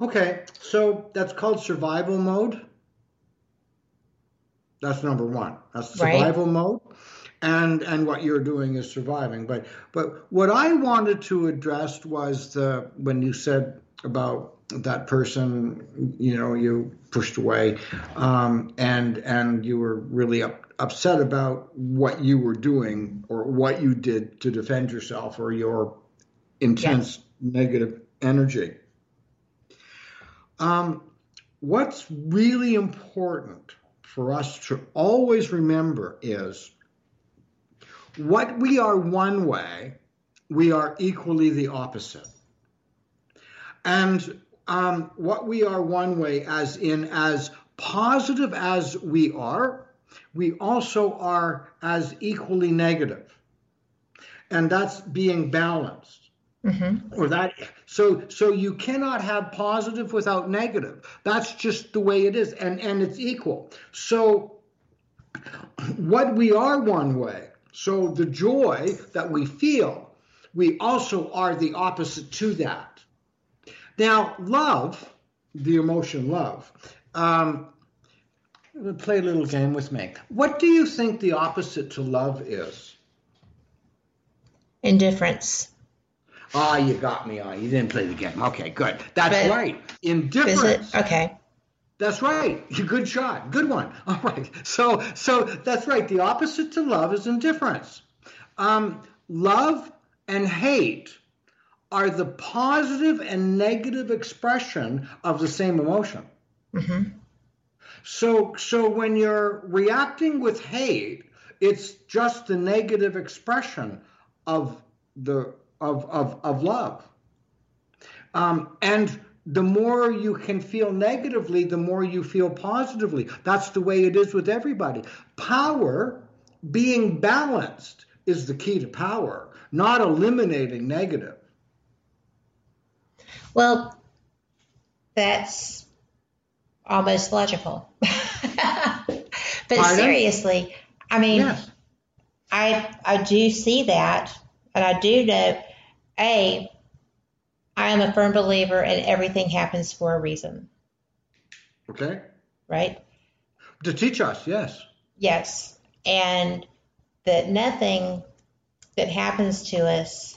Okay, so that's called survival mode. That's number one. That's Right. survival mode, and and what you're doing is surviving. But but what I wanted to address was the when you said about that person, you know, you pushed away, um, and and you were really up, upset about what you were doing or what you did to defend yourself or your intense negative energy. Um, what's really important for us to always remember is what we are one way, we are equally the opposite. And um, what we are one way, as in as positive as we are, we also are as equally negative. And that's being balanced. Mm-hmm. Or that so so you cannot have positive without negative. That's just the way it is, and and it's equal. So what we are one way. So the joy that we feel, we also are the opposite to that. Now, love, the emotion love. Um, play a little game with me. What do you think the opposite to love is? Indifference. Ah, oh, you got me. Ah, oh, you didn't play the game. Okay, good. That's but right. Indifference. Okay. That's right. Good shot. Good one. All right. So, so that's right. The opposite to love is indifference. Um, love and hate are the positive and negative expression of the same emotion. Mm-hmm. So, so when you're reacting with hate, it's just the negative expression of the of of, of love. Um, and the more you can feel negatively, the more you feel positively. That's the way it is with everybody. Power, being balanced, is the key to power, not eliminating negative. Well, that's almost logical. but Pardon? seriously, I mean, yes. I I do see that, and I do know, a I am a firm believer in everything happens for a reason. Okay. Right? To teach us, yes. Yes. And that nothing that happens to us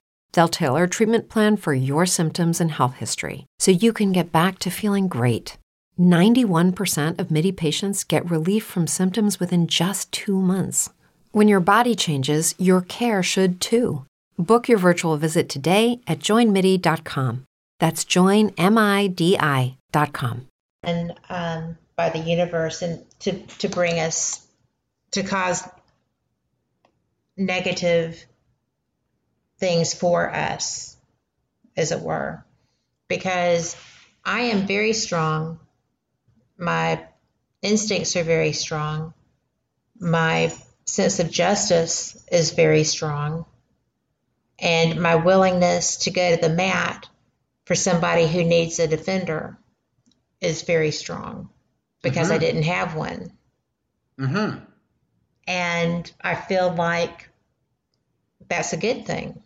They'll tailor a treatment plan for your symptoms and health history so you can get back to feeling great. 91% of MIDI patients get relief from symptoms within just two months. When your body changes, your care should too. Book your virtual visit today at joinmidi.com. That's joinmidi.com. And um, by the universe, and to, to bring us to cause negative things for us, as it were, because I am very strong. My instincts are very strong. My sense of justice is very strong. And my willingness to go to the mat for somebody who needs a defender is very strong because mm-hmm. I didn't have one. Mm-hmm. And I feel like that's a good thing.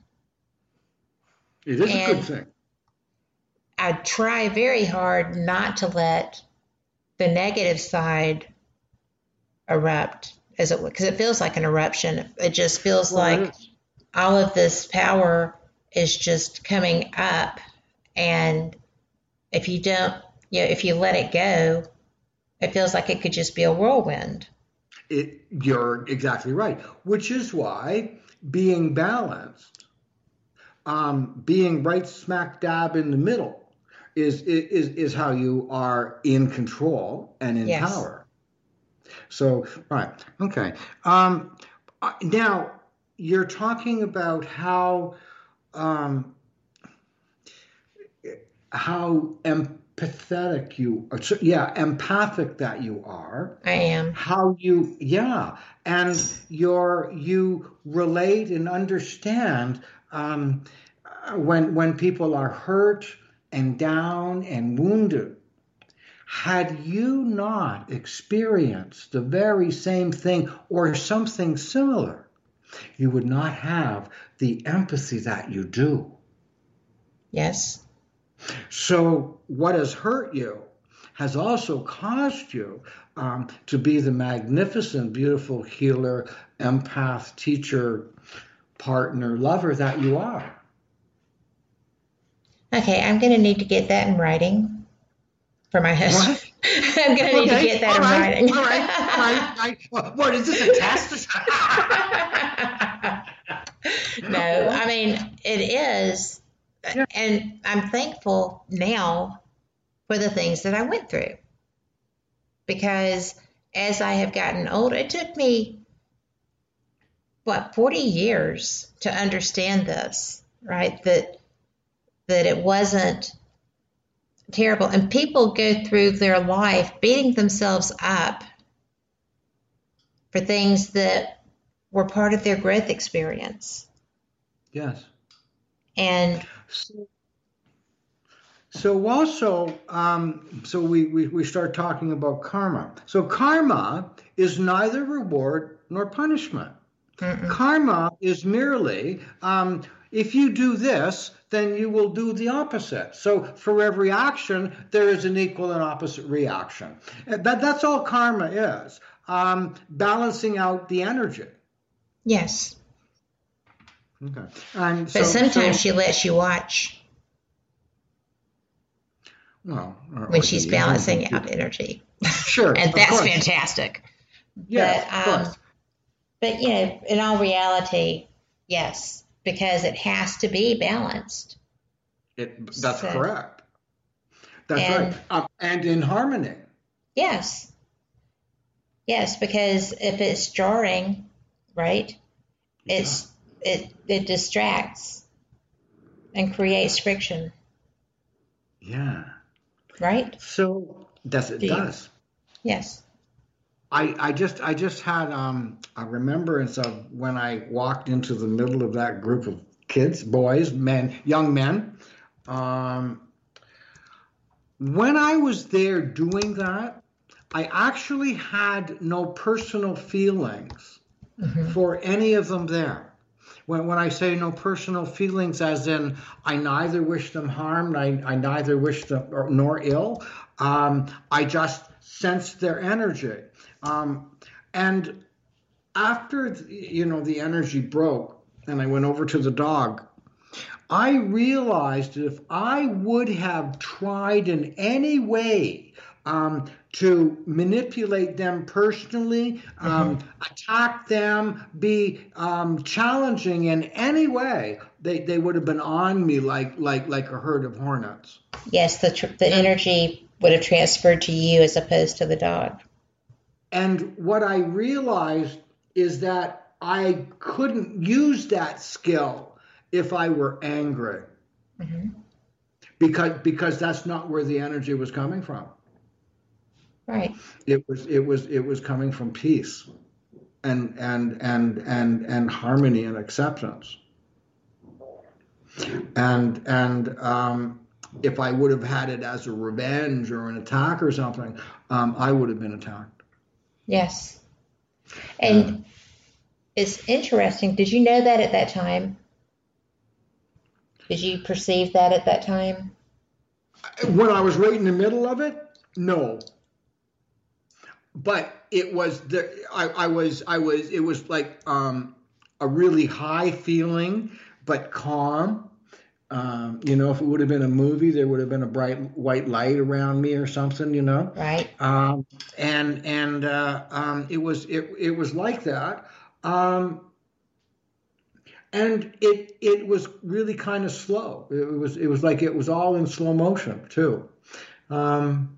It is and a good thing. I try very hard not to let the negative side erupt as it because it feels like an eruption. It just feels well, like all of this power is just coming up, and if you don't, you know, if you let it go, It feels like it could just be a whirlwind. It, you're exactly right, which is why being balanced, um, being right smack dab in the middle, is is is how you are in control and in Yes. power. So right, okay. Um, uh, now you're talking about how um, how empathetic you are. So, yeah, empathic that you are. I am. How you yeah, and your you relate and understand um, when when people are hurt and down and wounded. Had you not experienced the very same thing or something similar, you would not have the empathy that you do. Yes. So, what has hurt you has also caused you um, to be the magnificent, beautiful healer, empath, teacher, partner, lover that you are. Okay, I'm going to need to get that in writing for my husband. I'm going to need to get that all in right, writing. All right, all right, all right. What- is this a test? no, I mean, it is. And I'm thankful now for the things that I went through. Because as I have gotten older, it took me, what, 40 years to understand this, right? That that it wasn't terrible. And people go through their life beating themselves up for things that were part of their growth experience. yes. And So, so also, um, so we, we, we start talking about karma. So karma is neither reward nor punishment. Karma is merely um, if you do this, then you will do the opposite. So for every action, there is an equal and opposite reaction. That, that's all karma is um, balancing out the energy. yes, Okay. And but so- sometimes so- she lets you watch well, when she's balancing energy. out energy. Sure, and that's course. fantastic. Yes, but, of um, course. But you know, in all reality, yes, because it has to be balanced. It, that's So- correct. That's And- right. Um, and in harmony. Yes. Yes, because if it's jarring, right, it's it it distracts and creates friction, Yeah. right? So that's it Do you- does. Yes. I, I just I just had um, a remembrance of when I walked into the middle of that group of kids, boys, men, young men. Um, when I was there doing that, I actually had no personal feelings for any of them there. When, when I say no personal feelings, as in I neither wish them harm, I, I neither wish them or, nor ill. Um, I just sensed their energy. Um, and after you know the energy broke, and I went over to the dog, I realized that if I would have tried in any way um, to manipulate them personally, um, attack them, be um, challenging in any way, they, they would have been on me like like like a herd of hornets. Yes, the tr- the energy would have transferred to you as opposed to the dog. And what I realized is that I couldn't use that skill if I were angry. Because because that's not where the energy was coming from. Right. It was it was it was coming from peace and and and and and harmony and acceptance. And and um if I would have had it as a revenge or an attack or something, um, I would have been attacked. Yes. And it's interesting. Did you know that at that time? Did you perceive that at that time? when I was right in the middle of it, no. But it was the I, I was I was it was like um, a really high feeling, but calm, Um, you know, if it would have been a movie, there would have been a bright white light around me or something. You know, right? Um, and and uh, um, it was it it was like that. Um, and it it was really kind of slow. It was it was like it was all in slow motion too. Um,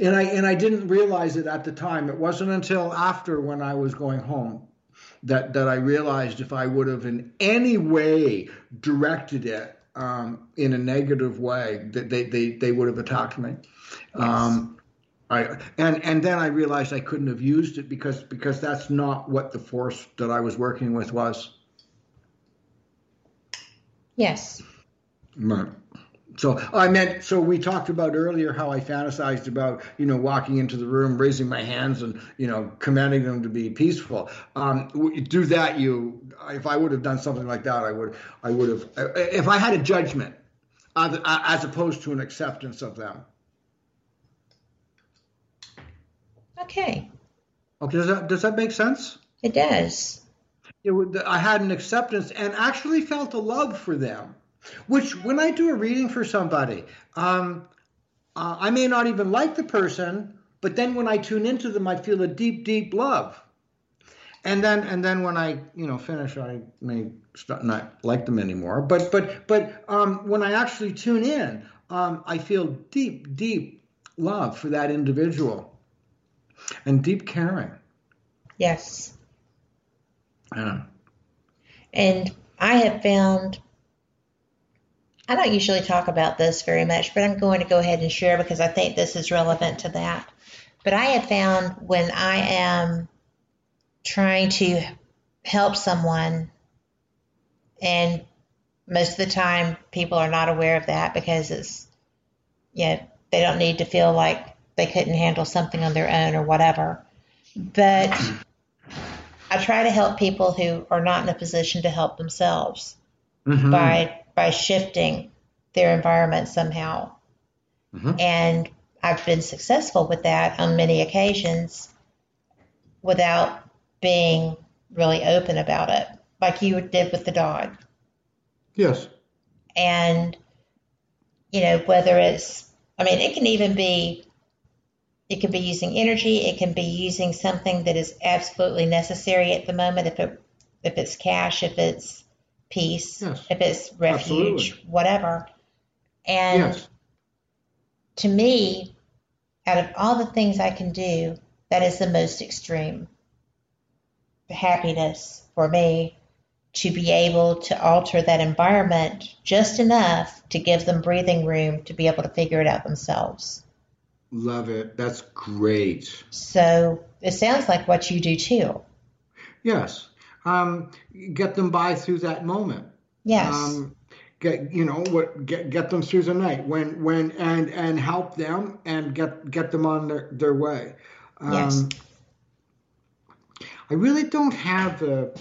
and I and I didn't realize it at the time. It wasn't until after when I was going home that that I realized if I would have in any way directed it um, in a negative way, that they, they, they would have attacked me. Yes. Um, I, and and then I realized I couldn't have used it because because that's not what the force that I was working with was. Yes. Right. So I meant so we talked about earlier how I fantasized about you know walking into the room, raising my hands, and you know commanding them to be peaceful. Um, do that, you. If I would have done something like that, I would. I would have. If I had a judgment, as opposed to an acceptance of them. Okay. Okay. Does that does that make sense? It does. It would, I had an acceptance and actually felt a love for them which, when I do a reading for somebody, um, uh, I may not even like the person, but then when I tune into them, I feel a deep, deep love. And then, and then when I, you know, finish, I may start not like them anymore. But, but, but um, when I actually tune in, um, I feel deep, deep love for that individual, and deep caring. Yes. Yeah. And I have found I don't usually talk about this very much, but I'm going to go ahead and share because I think this is relevant to that. But I have found when I am trying to help someone, and most of the time people are not aware of that because it's, yeah, you know, they don't need to feel like they couldn't handle something on their own or whatever. But I try to help people who are not in a position to help themselves mm-hmm. by by shifting their environment somehow. Mm-hmm. And I've been successful with that on many occasions without being really open about it, like you did with the dog. Yes. And, you know, whether it's, I mean, it can even be, it can be using energy, it can be using something that is absolutely necessary at the moment, if it, if it's cash, if it's peace, yes. if it's refuge, Absolutely. whatever. And yes. to me, out of all the things I can do, that is the most extreme happiness for me to be able to alter that environment just enough to give them breathing room to be able to figure it out themselves. Love it. That's great. So it sounds like what you do too. Yes um, get them by through that moment. Yes. Um, get you know what get get them through the night when when and and help them and get get them on their their way. Um, yes. I really don't have a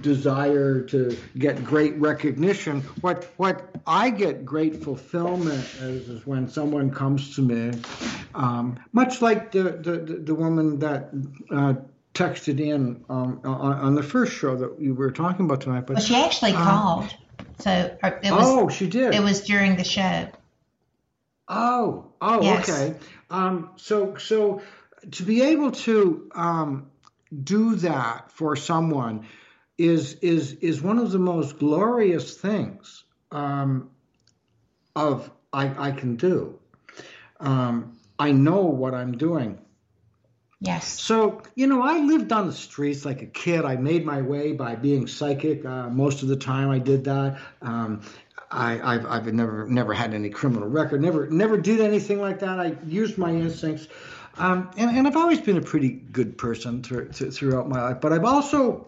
desire to get great recognition. What what I get great fulfillment is, is when someone comes to me, um, much like the, the the woman that uh, texted in um, on, on, the first show that we were talking about tonight. But well, she actually um, called. So it was, oh, she did. It was during the show. Oh, oh, yes. okay. Um, so so to be able to um, do that for someone is is is one of the most glorious things um, of I, I can do. Um, I know what I'm doing Yes. So, you know, I lived on the streets like a kid. I made my way by being psychic. Uh, most of the time I did that. Um, I, have I've never never had any criminal record. Never never did anything like that. I used my instincts, um, and, and I've always been a pretty good person through, throughout my life. But I've also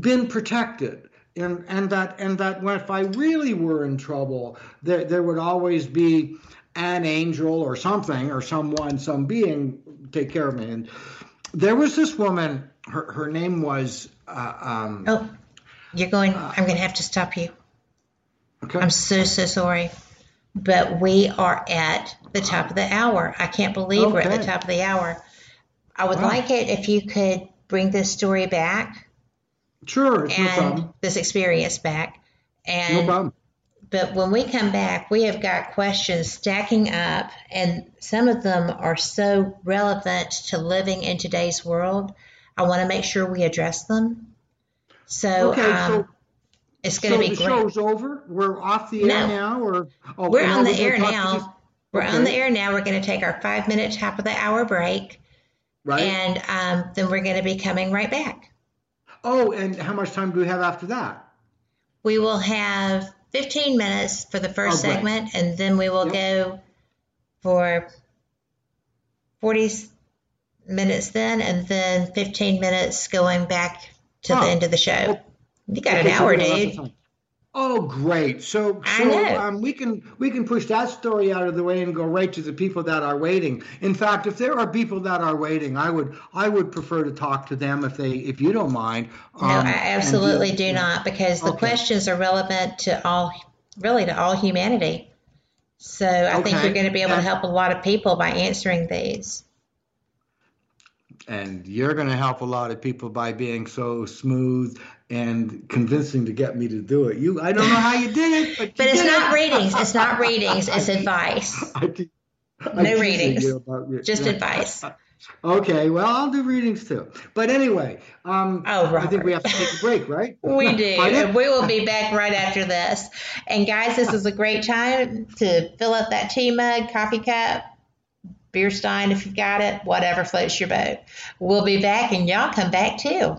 been protected, and and that and that when if I really were in trouble, there there would always be an angel or something or someone, some being take care of me. And there was this woman. Her her name was. Uh, um, oh, you're going. Uh, I'm going to have to stop you. Okay. I'm so so sorry, but we are at the top of the hour. I can't believe okay. we're at the top of the hour. I would wow. like it if you could bring this story back. Sure, and no this experience back, And no problem. But when we come back, we have got questions stacking up, and some of them are so relevant to living in today's world. I want to make sure we address them. So, okay, um, so it's going to so be the great. show's over. We're off the air No. now, or oh, We're on the air now. We're Okay. on the air now. We're going to take our five minute top of the hour break, Right. and um, then we're going to be coming right back. Oh, and how much time do we have after that? We will have 15 minutes for the first Oh, segment, and then we will go for 40 minutes then, and then 15 minutes going back to Oh. the end of the show. You got an hour, we dude. Oh, great! So, so um, we can we can push that story out of the way and go right to the people that are waiting. In fact, if there are people that are waiting, I would I would prefer to talk to them if they if you don't mind. No, Um, I absolutely do not, because the Okay. questions are relevant to all, really to all humanity. So I think you're going to be able to help a lot of people by answering these. and you're going to help a lot of people by being so smooth and convincing to get me to do it. You, I don't know how you did it, but, But it's not it. ratings. It's not ratings. It's advice. I I'm No ratings. your- Just advice. Okay, well, I'll do readings too. But anyway, um, Oh, I think we have to take a break, right? We do. And we will be back right after this. And guys, this is a great time to fill up that tea mug, coffee cup, beer stein if you've got it, whatever floats your boat. We'll be back and y'all come back too.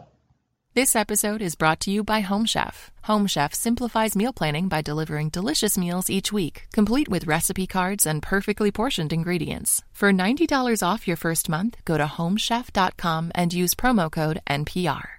This episode is brought to you by Home Chef. Home Chef simplifies meal planning by delivering delicious meals each week, complete with recipe cards and perfectly portioned ingredients. For $90 off your first month, go to homechef.com and use promo code NPR.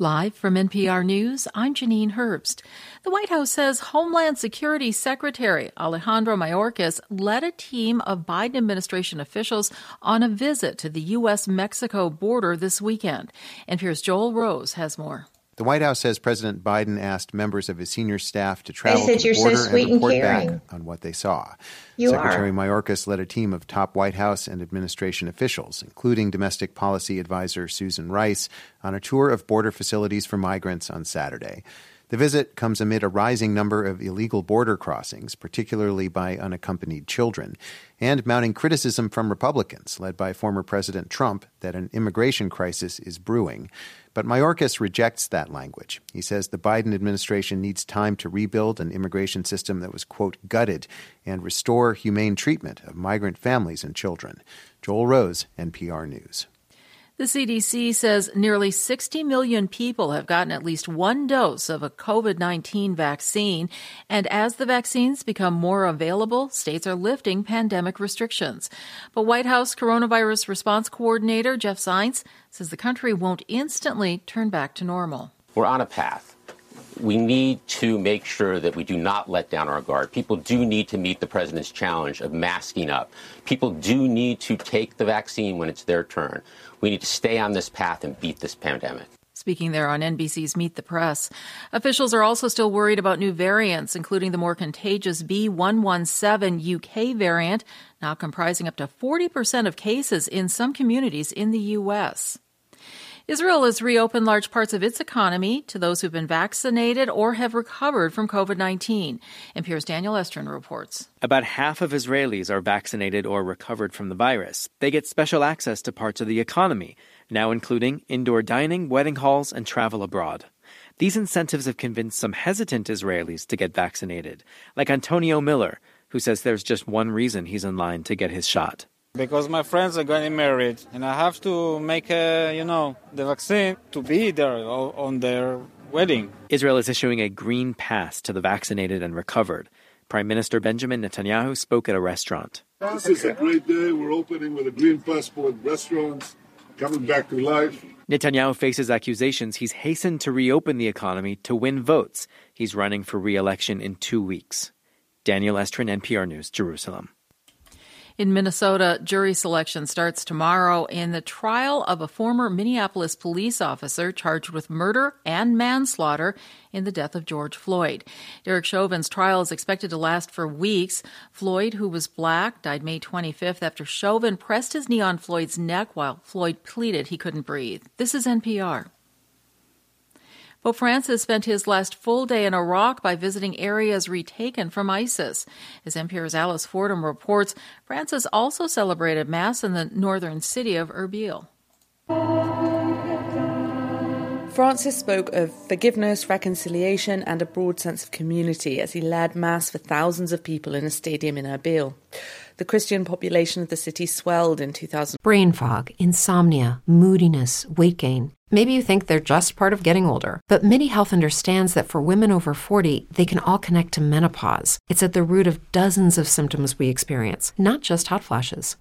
Live from NPR News, I'm Janine Herbst. The White House says Homeland Security Secretary Alejandro Mayorkas led a team of Biden administration officials on a visit to the U.S. Mexico border this weekend. NPR's Joel Rose has more. The White House says President Biden asked members of his senior staff to travel said to the so border sweet and and report caring. back on what they saw. You Secretary are. Mayorkas led a team of top White House and administration officials, including domestic policy advisor Susan Rice, on a tour of border facilities for migrants on Saturday. The visit comes amid a rising number of illegal border crossings, particularly by unaccompanied children, and mounting criticism from Republicans, led by former President Trump, that an immigration crisis is brewing. But Mayorkas rejects that language. He says the Biden administration needs time to rebuild an immigration system that was, quote, gutted and restore humane treatment of migrant families and children. Joel Rose, NPR News. The CDC says nearly 60 million people have gotten at least one dose of a COVID 19 vaccine. And as the vaccines become more available, states are lifting pandemic restrictions. But White House Coronavirus Response Coordinator Jeff Zients says the country won't instantly turn back to normal. We're on a path. We need to make sure that we do not let down our guard. People do need to meet the president's challenge of masking up. People do need to take the vaccine when it's their turn. We need to stay on this path and beat this pandemic. Speaking there on NBC's Meet the Press, officials are also still worried about new variants, including the more contagious B117 UK variant, now comprising up to 40% of cases in some communities in the U.S. Israel has reopened large parts of its economy to those who've been vaccinated or have recovered from COVID 19. NPR's Daniel Estrin reports. About half of Israelis are vaccinated or recovered from the virus. They get special access to parts of the economy, now including indoor dining, wedding halls, and travel abroad. These incentives have convinced some hesitant Israelis to get vaccinated, like Antonio Miller, who says there's just one reason he's in line to get his shot. Because my friends are getting married and I have to make a, you know, the vaccine to be there on their wedding. Israel is issuing a green pass to the vaccinated and recovered. Prime Minister Benjamin Netanyahu spoke at a restaurant. This is a great day. We're opening with a green passport restaurants, coming back to life. Netanyahu faces accusations he's hastened to reopen the economy to win votes. He's running for re election in two weeks. Daniel Estrin, NPR News, Jerusalem. In Minnesota, jury selection starts tomorrow in the trial of a former Minneapolis police officer charged with murder and manslaughter in the death of George Floyd. Derek Chauvin's trial is expected to last for weeks. Floyd, who was black, died May 25th after Chauvin pressed his knee on Floyd's neck while Floyd pleaded he couldn't breathe. This is NPR. Pope Francis spent his last full day in Iraq by visiting areas retaken from ISIS. As NPR's Alice Fordham reports, Francis also celebrated Mass in the northern city of Erbil. Francis spoke of forgiveness, reconciliation, and a broad sense of community as he led Mass for thousands of people in a stadium in Erbil. The Christian population of the city swelled in 2000. Brain fog, insomnia, moodiness, weight gain. Maybe you think they're just part of getting older, but MIDI Health understands that for women over 40, they can all connect to menopause. It's at the root of dozens of symptoms we experience, not just hot flashes.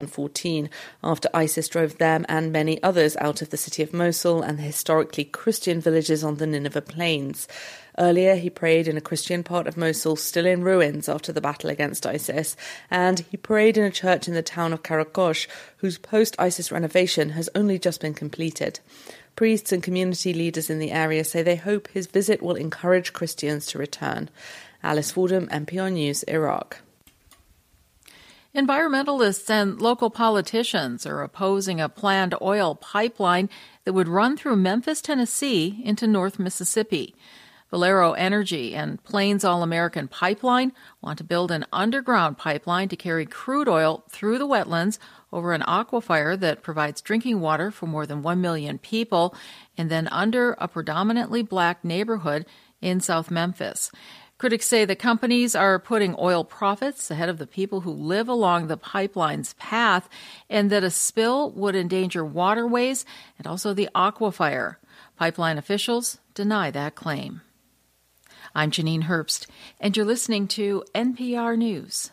2014 after ISIS drove them and many others out of the city of Mosul and the historically Christian villages on the Nineveh plains. Earlier, he prayed in a Christian part of Mosul still in ruins after the battle against ISIS, and he prayed in a church in the town of Karakosh, whose post ISIS renovation has only just been completed. Priests and community leaders in the area say they hope his visit will encourage Christians to return. Alice Fordham, NPR News, Iraq. Environmentalists and local politicians are opposing a planned oil pipeline that would run through Memphis, Tennessee into North Mississippi. Valero Energy and Plains All American Pipeline want to build an underground pipeline to carry crude oil through the wetlands over an aquifer that provides drinking water for more than 1 million people and then under a predominantly black neighborhood in South Memphis. Critics say the companies are putting oil profits ahead of the people who live along the pipeline's path and that a spill would endanger waterways and also the aquifer. Pipeline officials deny that claim. I'm Janine Herbst, and you're listening to NPR News.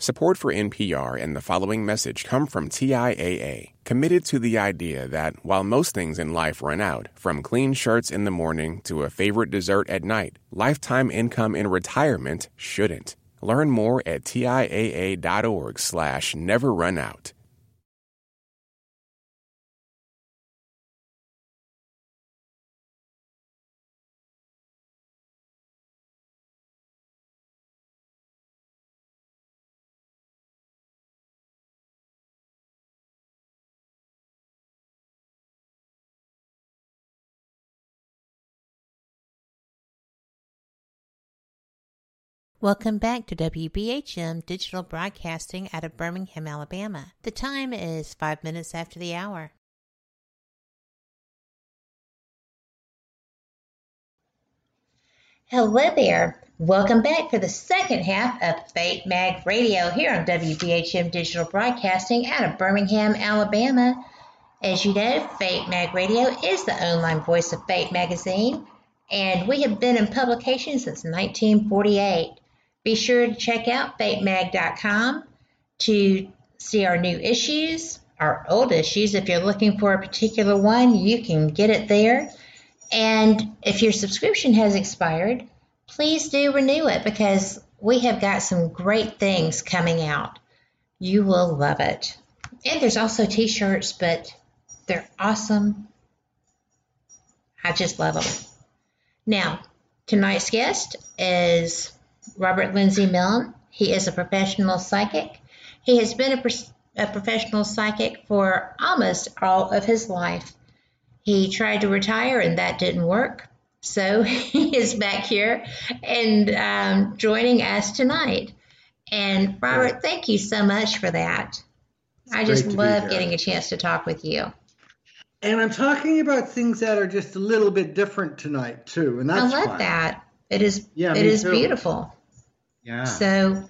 Support for NPR and the following message come from TIAA, committed to the idea that while most things in life run out, from clean shirts in the morning to a favorite dessert at night, lifetime income in retirement shouldn't. Learn more at TIAA.org slash never run out. Welcome back to WBHM Digital Broadcasting out of Birmingham, Alabama. The time is five minutes after the hour. Hello there. Welcome back for the second half of Fate Mag Radio here on WBHM Digital Broadcasting out of Birmingham, Alabama. As you know, Fate Mag Radio is the online voice of Fate Magazine, and we have been in publication since 1948. Be sure to check out fatemag.com to see our new issues, our old issues. If you're looking for a particular one, you can get it there. And if your subscription has expired, please do renew it because we have got some great things coming out. You will love it. And there's also t shirts, but they're awesome. I just love them. Now, tonight's guest is Robert Lindsay Milne. He is a professional psychic. He has been a, a professional psychic for almost all of his life. He tried to retire and that didn't work. So he is back here and um, joining us tonight. And Robert, thank you so much for that. I just great to be love getting a chance to talk with you. And I'm talking about things that are just a little bit different tonight too, and that's I love fun. that. It is Yeah, it is too. beautiful. Yeah. So,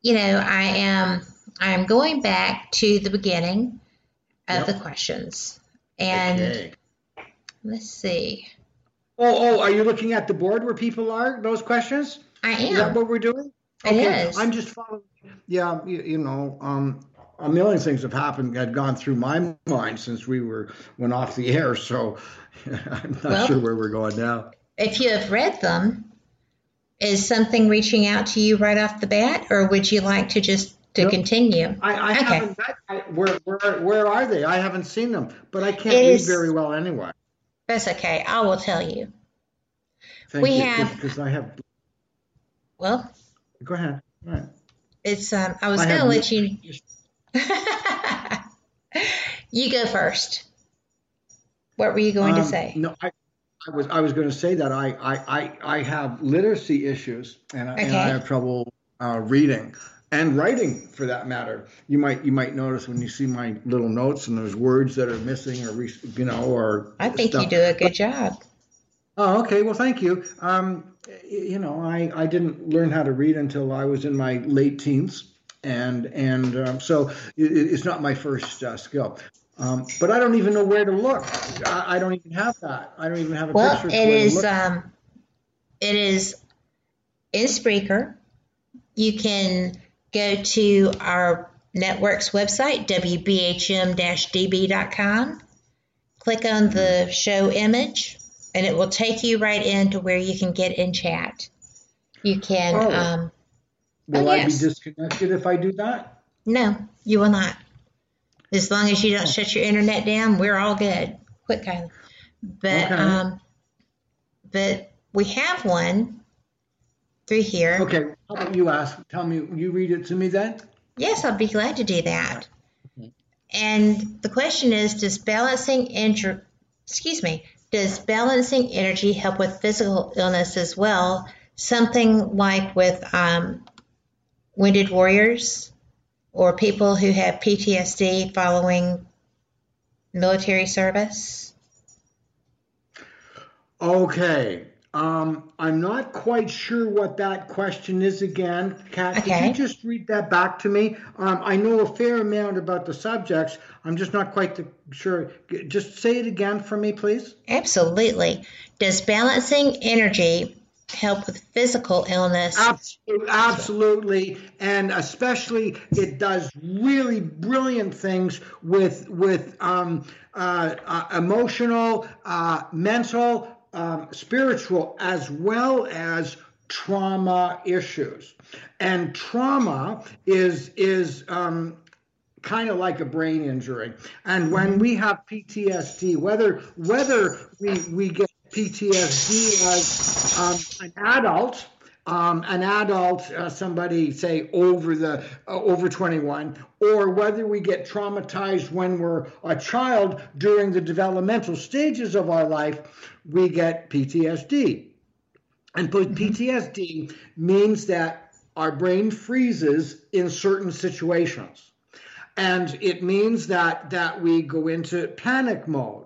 you know, I am I am going back to the beginning of Yep. the questions. And Okay. let's see. Oh, oh, are you looking at the board where people are? Those questions? I am. Is that what we're doing? It okay. is. I'm just following. Yeah, you, you know, um, a million things have happened, had gone through my mind since we were went off the air. So I'm not Well- sure where we're going now. If you have read them, is something reaching out to you right off the bat, or would you like to just to continue? I, I okay. haven't. read- I, where, where, where are they? I haven't seen them, but I can't It read is- very well anyway. That's okay. I will tell you. Thank We you, have- because I have. Well, Go ahead. All right. it's um. I was going to let you. you go first. What were you going to Um, say? No, I, I was I was going to say that I, I, I, I have literacy issues and, I and I have trouble uh, reading and writing for that matter. You might you might notice when you see my little notes and there's words that are missing or you know or I think you do a good job. Oh, okay. Well, thank you. Um, you know, I, I didn't learn how to read until I was in my late teens, and and um, so it, it's not my first uh, skill. Um, but I don't even know where to look. I, I don't even have that. I don't even have a Well, picture. of it is um, it is in Spreaker. You can go to our network's website, wbhm-db.com, click on the show image, and it will take you right into where you can get in chat. You can, Oh. um, Will oh, I yes. be disconnected if I do that? no, you will not. As long as you don't shut your internet down, we're all good. Quit, Kylie. But Okay. um, but we have one through here. Okay. How about you ask? Tell me. You read it to me then. Yes, I'd be glad to do that. And the question is, does balancing energy, excuse me, does balancing energy help with physical illness as well? Something like with um, wounded warriors or people who have PTSD following military service? Okay. Um, I'm not quite sure what that question is again. Kat, could Okay. you just read that back to me? Um, I know a fair amount about the subjects. I'm just not quite sure. Just say it again for me, please. Absolutely. Does balancing energy help with physical illness? Absolutely, absolutely, and especially it does really brilliant things with with um, uh, uh, emotional, uh, mental, um, spiritual, as well as trauma issues. And trauma is is um, kind of like a brain injury. And when we have PTSD, whether whether we we get PTSD as um, an adult, um, an adult, uh, somebody say over the uh, over 21, or whether we get traumatized when we're a child during the developmental stages of our life, we get PTSD. And PTSD means that our brain freezes in certain situations. And it means that that we go into panic mode.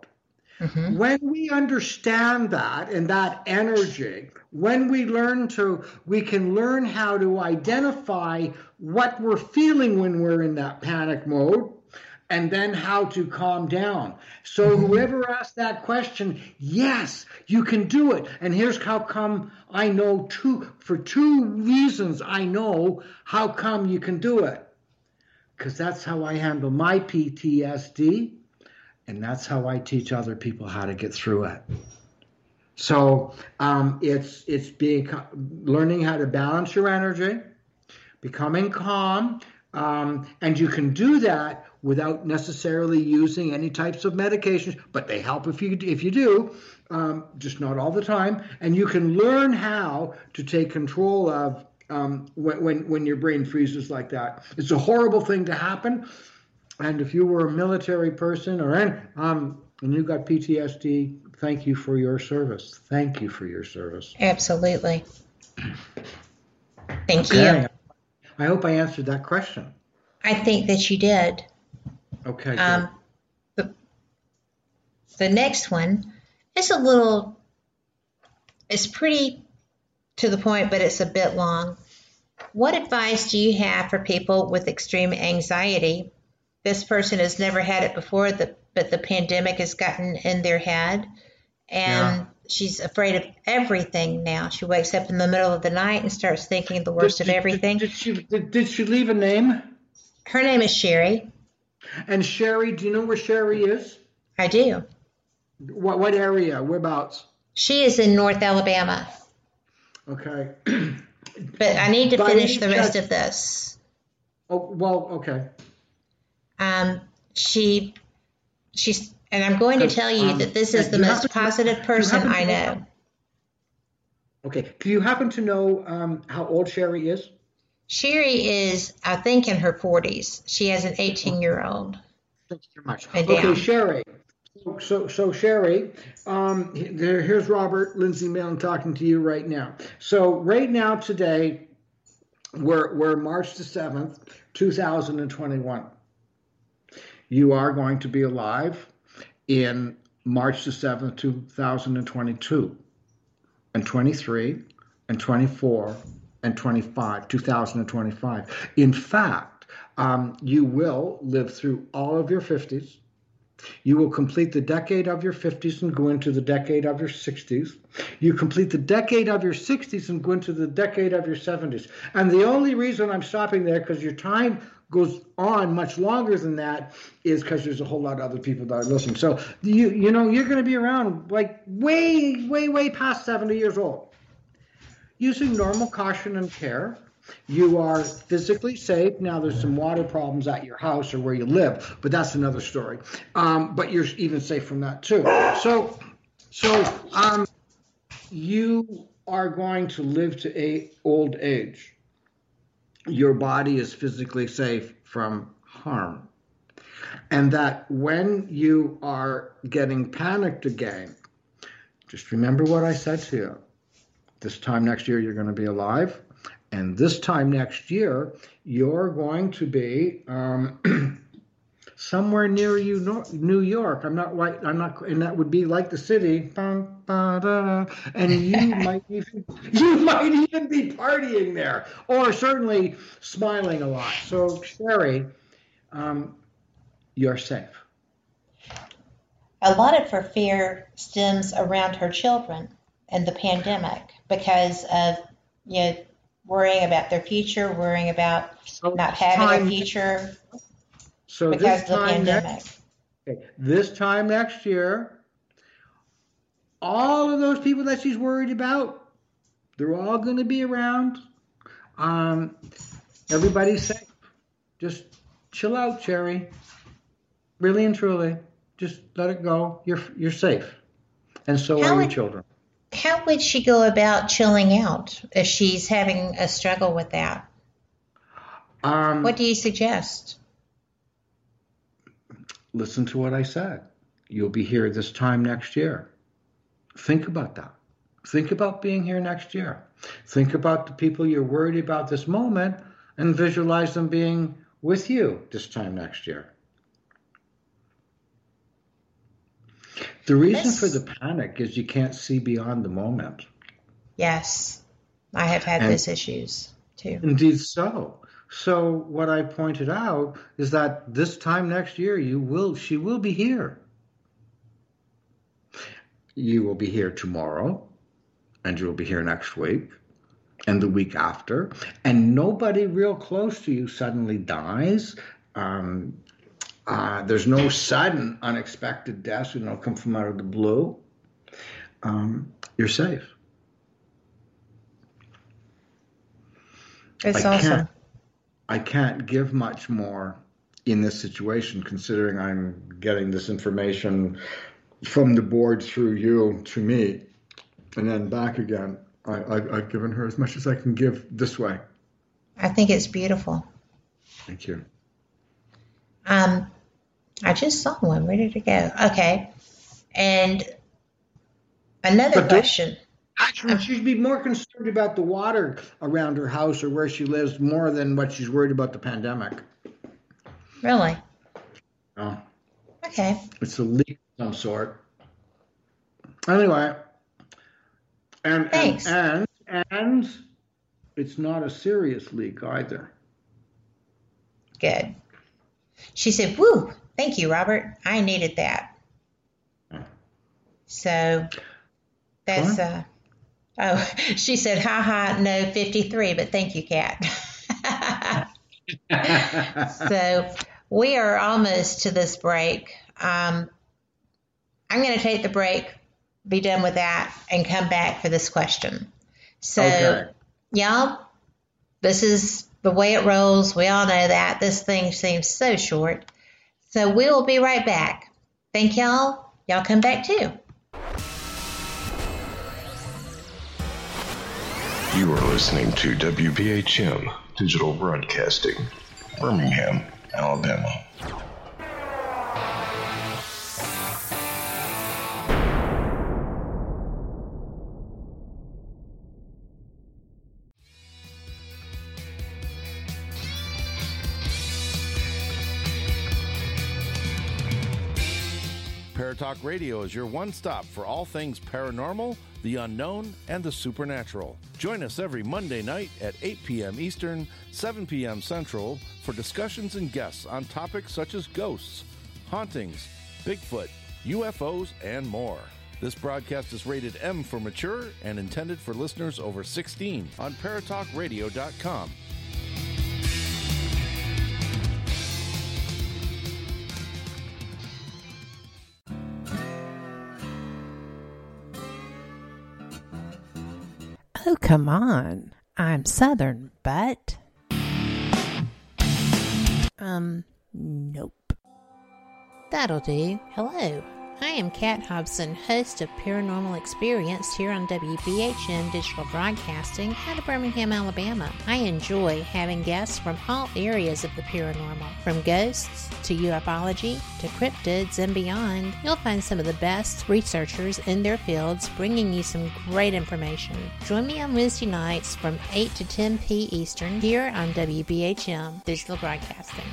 Mm-hmm. When we understand that and that energy, when we learn to, we can learn how to identify what we're feeling when we're in that panic mode and then how to calm down. So mm-hmm. whoever asked that question, yes, you can do it. And here's how come I know two, for two reasons I know how come you can do it. Because that's how I handle my PTSD and that's how I teach other people how to get through it. So um, it's it's being learning how to balance your energy, becoming calm, um, and you can do that without necessarily using any types of medications. But they help if you if you do, um, just not all the time. And you can learn how to take control of um, when, when when your brain freezes like that. It's a horrible thing to happen. And if you were a military person or any, um, and you got PTSD, thank you for your service. Thank you for your service. Absolutely. Thank Okay. you. I hope I answered that question. I think that you did. Okay. Um, the, the next one is a little, it's pretty to the point, but it's a bit long. What advice do you have for people with extreme anxiety? This person has never had it before, the, but the pandemic has gotten in their head, and Yeah. she's afraid of everything now. She wakes up in the middle of the night and starts thinking the worst of everything. Did she did, did she leave a name? Her name is Sherry. And Sherry, do you know where Sherry is? I do. What what area? Whereabouts? She is in North Alabama. Okay. But I need to By finish the rest chance- of this. Oh well, okay. Um, she, she's, and I'm going to tell you Um, that this is the most to- positive person I know- know. Okay. Do you happen to know um, how old Sherry is? Sherry is, I think, in her 40s. She has an 18 year old. Thank you very much. Okay, down. Sherry. So, so, so Sherry, um, there, here's Robert Lindsay Milne talking to you right now. So, right now, today, we're, we're March the 7th, 2021. You are going to be alive in March the 7th, 2022, and 23, and 24, and 25, 2025. In fact, um, you will live through all of your 50s. You will complete the decade of your 50s and go into the decade of your 60s. You complete the decade of your 60s and go into the decade of your 70s. And the only reason I'm stopping there, because your time goes on much longer than that, is because there's a whole lot of other people that are listening. So you you know you're going to be around like way way way past 70 years old. Using normal caution and care, you are physically safe. Now, there's some water problems at your house or where you live, but that's another story. Um, but you're even safe from that too. So, so um, you are going to live to a old age. Your body is physically safe from harm, and that when you are getting panicked again, just remember what I said to you. This time next year, you're going to be alive. And this time next year, you're going to be um, somewhere near you, New York. I'm not right. I'm not, and that would be like the city. Bum, ba, da, and you might even you might even be partying there, or certainly smiling a lot. So, Sherry, um, you're safe. A lot of her fear stems around her children and the pandemic because of, you know, worrying about their future, worrying about not having a future So because this time next, okay, this time next year, all of those people that she's worried about, they're all going to be around. Um, everybody's safe. Just chill out, Cherry. Really and truly, just let it go. You're you're safe, and so How are your children. How would she go about chilling out if she's having a struggle with that? Um, What do you suggest? Listen to what I said. You'll be here this time next year. Think about that. Think about being here next year. Think about the people you're worried about this moment and visualize them being with you this time next year. The reason for the panic is you can't see beyond the moment. Yes, I have had And- those issues too. Indeed so. So what I pointed out is that this time next year you will she will be here. You will be here tomorrow and you will be here next week and the week after and nobody real close to you suddenly dies. Um, uh, there's no sudden unexpected deaths you know come from out of the blue. Um, you're safe. It's I awesome. I can't give much more in this situation, considering I'm getting this information from the board through you to me, and then back again. I, I, I've given her as much as I can give this way. I think it's beautiful. Thank you. Um, I just saw one. Where did it go? Okay. And another But question. Actually, she'd be more concerned about the water around her house or where she lives more than what she's worried about the pandemic. Really? Oh, Okay. it's a leak of some sort. Anyway, and and, and and it's not a serious leak either. Good. She said, Woo, thank you, Robert. I needed that. So that's, uh, oh, she said, ha ha, no 53, but thank you, Kat. so we are almost to this break. Um, I'm going to take the break, be done with that, and come back for this question. So, Okay. y'all, this is the way it rolls. We all know that. This thing seems so short. So we will be right back. Thank y'all. Y'all come back too. You are listening to WBHM Digital Broadcasting, Birmingham, Alabama. Paratalk Radio is your one stop for all things paranormal, the unknown, and the supernatural. Join us every Monday night at 8 p.m. Eastern, 7 p.m. Central for discussions and guests on topics such as ghosts, hauntings, Bigfoot, UFOs, and more. This broadcast is rated M for mature and intended for listeners over 16 on paratalkradio.com. Oh, come on. I'm Southern, but. Um, nope. That'll do. Hello. I am Kat Hobson, host of Paranormal Experience here on WBHM Digital Broadcasting out of Birmingham, Alabama. I enjoy having guests from all areas of the paranormal, from ghosts to ufology to cryptids and beyond. You'll find some of the best researchers in their fields bringing you some great information. Join me on Wednesday nights from 8 to 10 p. Eastern here on WBHM Digital Broadcasting.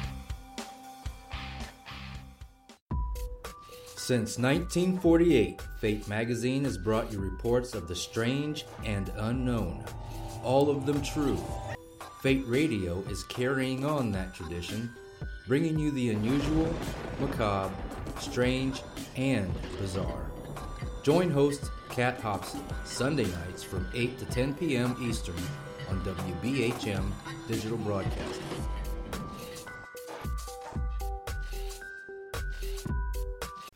Since 1948, Fate magazine has brought you reports of the strange and unknown, all of them true. Fate Radio is carrying on that tradition, bringing you the unusual, macabre, strange, and bizarre. Join host Kat Hobson Sunday nights from 8 to 10 p.m. Eastern on WBHM Digital Broadcasting.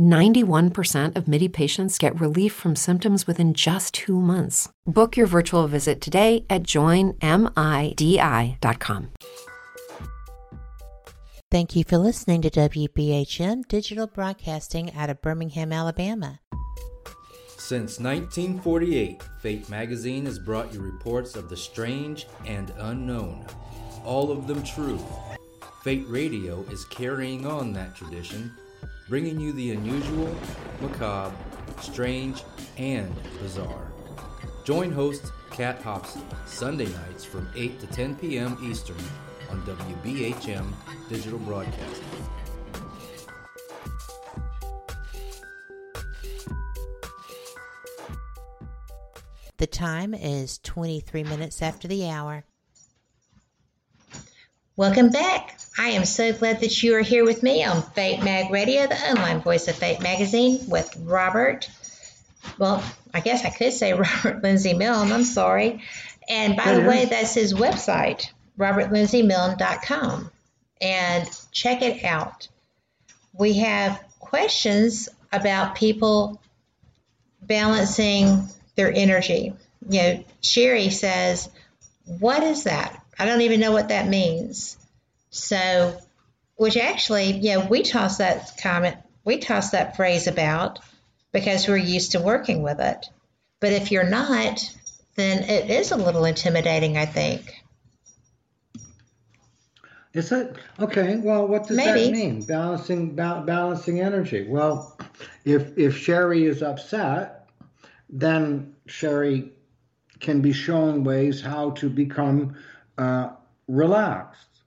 91% of MIDI patients get relief from symptoms within just two months. Book your virtual visit today at joinmidi.com. Thank you for listening to WBHM Digital Broadcasting out of Birmingham, Alabama. Since 1948, Fate magazine has brought you reports of the strange and unknown, all of them true. Fate Radio is carrying on that tradition, bringing you the unusual, macabre, strange, and bizarre. Join host Kat Hobson Sunday nights from 8 to 10 p.m. Eastern on WBHM Digital Broadcasting. The time is 23 minutes after the hour. Welcome back. I am so glad that you are here with me on Fate Mag Radio, the online voice of Fate Magazine, with Robert. Well, I guess I could say Robert Lindsay Milne. I'm sorry. And by the way, that's his website, robertlindsay.milne.com. And check it out. We have questions about people balancing their energy. You know, Sherry says, what is that? I don't even know what that means. So, which actually, yeah, we toss that comment, we toss that phrase about because we're used to working with it. But if you're not, then it is a little intimidating, I think. Is it okay? Well, what does Maybe. that mean? Balancing ba- balancing energy. Well, if if Sherry is upset, then Sherry can be shown ways how to become uh, relaxed.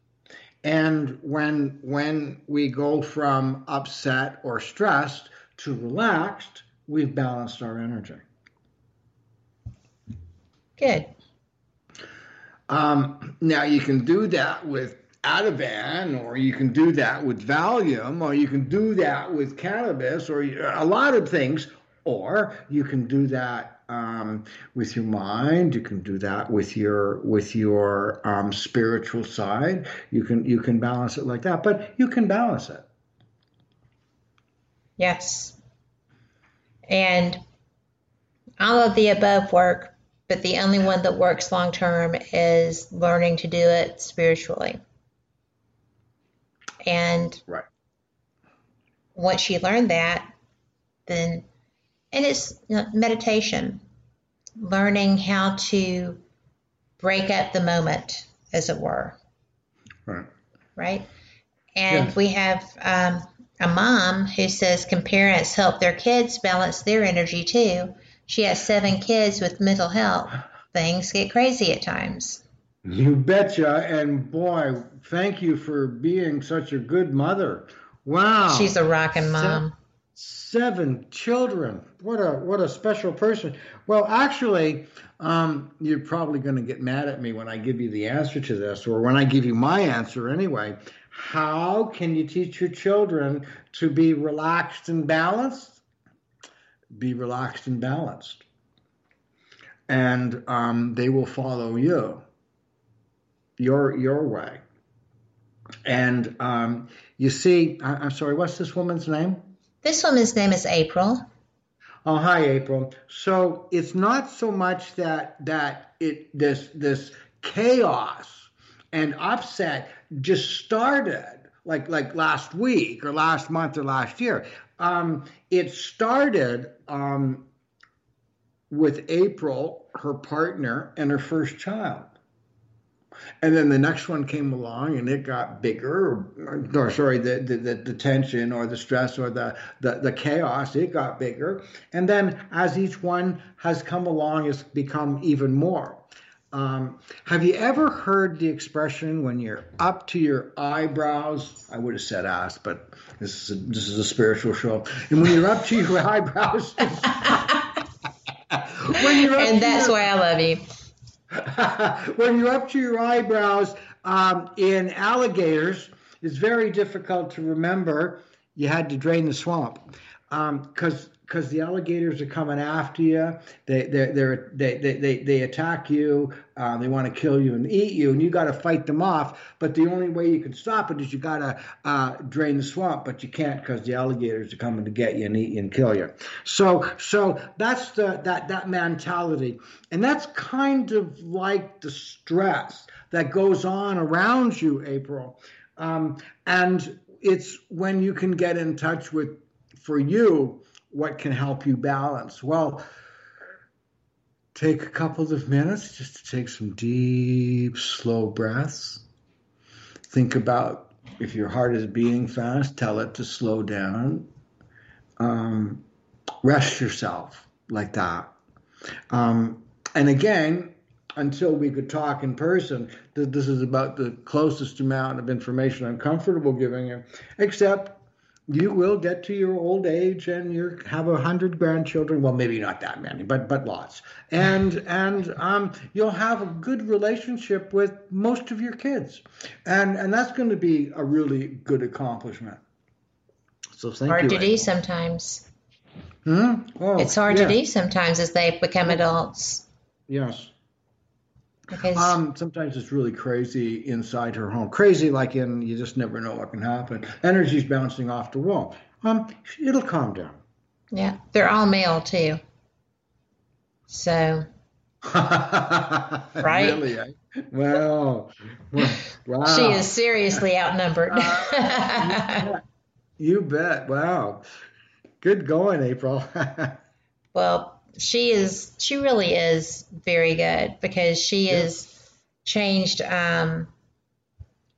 And when when we go from upset or stressed to relaxed, we've balanced our energy. Good. Um, now you can do that with Ativan, or you can do that with Valium, or you can do that with cannabis, or a lot of things, or you can do that um, with your mind. You can do that with your with your um, spiritual side. You can you can balance it like that, but you can balance it. Yes. And all of the above work, but the only one that works long term is learning to do it spiritually. And right. once you learn that, then, and it's you know, meditation, learning how to break up the moment, as it were. Right. Right. And Yes. we have um, a mom who says can parents help their kids balance their energy too? She has seven kids with mental health. Things get crazy at times. You betcha. And boy, thank you for being such a good mother. Wow. She's a rockin' Se- mom. Seven children. What a what a special person. Well, actually, um, you're probably going to get mad at me when I give you the answer to this, or when I give you my answer anyway. How can you teach your children to be relaxed and balanced? Be relaxed and balanced, and um, they will follow you your your way. And um, you see, I, I'm sorry, what's this woman's name? This woman's name is April. Oh, hi, April. So it's not so much that that it this this chaos and upset just started like like last week or last month or last year. Um, it started um, with April, her partner, and her first child. And then the next one came along and it got bigger, or, or sorry, the, the, the, tension or the stress or the, the, the chaos, it got bigger. And then as each one has come along, it's become even more. Um, have you ever heard the expression when you're up to your eyebrows? I would have said ass, but this is a, this is a spiritual show. And when you're up to your eyebrows, when you're And that's your- why I love you. when you're up to your eyebrows um, in alligators, it's very difficult to remember you had to drain the swamp because because the alligators are coming after you. They they they they they they attack you. Uh, they want to kill you and eat you, and you got to fight them off. But the only way you can stop it is you got to uh, drain the swamp, but you can't because the alligators are coming to get you and eat you and kill you. So so that's the that that mentality, and that's kind of like the stress that goes on around you, April. Um, and it's when you can get in touch with, for you, what can help you balance. Well, take a couple of minutes just to take some deep, slow breaths. Think about if your heart is beating fast, tell it to slow down. Um, rest yourself like that. Um, and again, until we could talk in person, th- this is about the closest amount of information I'm comfortable giving you, except you will get to your old age and you have a hundred grandchildren. Well, maybe not that many, but but lots. And and um, you'll have a good relationship with most of your kids, and and that's going to be a really good accomplishment. So thank hard you. Hard to do sometimes. Hmm? Oh, it's hard yeah. to do sometimes as they become adults. Yes. Because Um, sometimes it's really crazy inside her home. Crazy, like in you just never know what can happen. Energy's bouncing off the wall. Um, it'll calm down. yeah, they're all male too. So right? Really? eh? Wow. Wow. She is seriously outnumbered. Uh, you bet. Wow. Good going, April. well, she is she really is very good because she yeah. is changed um,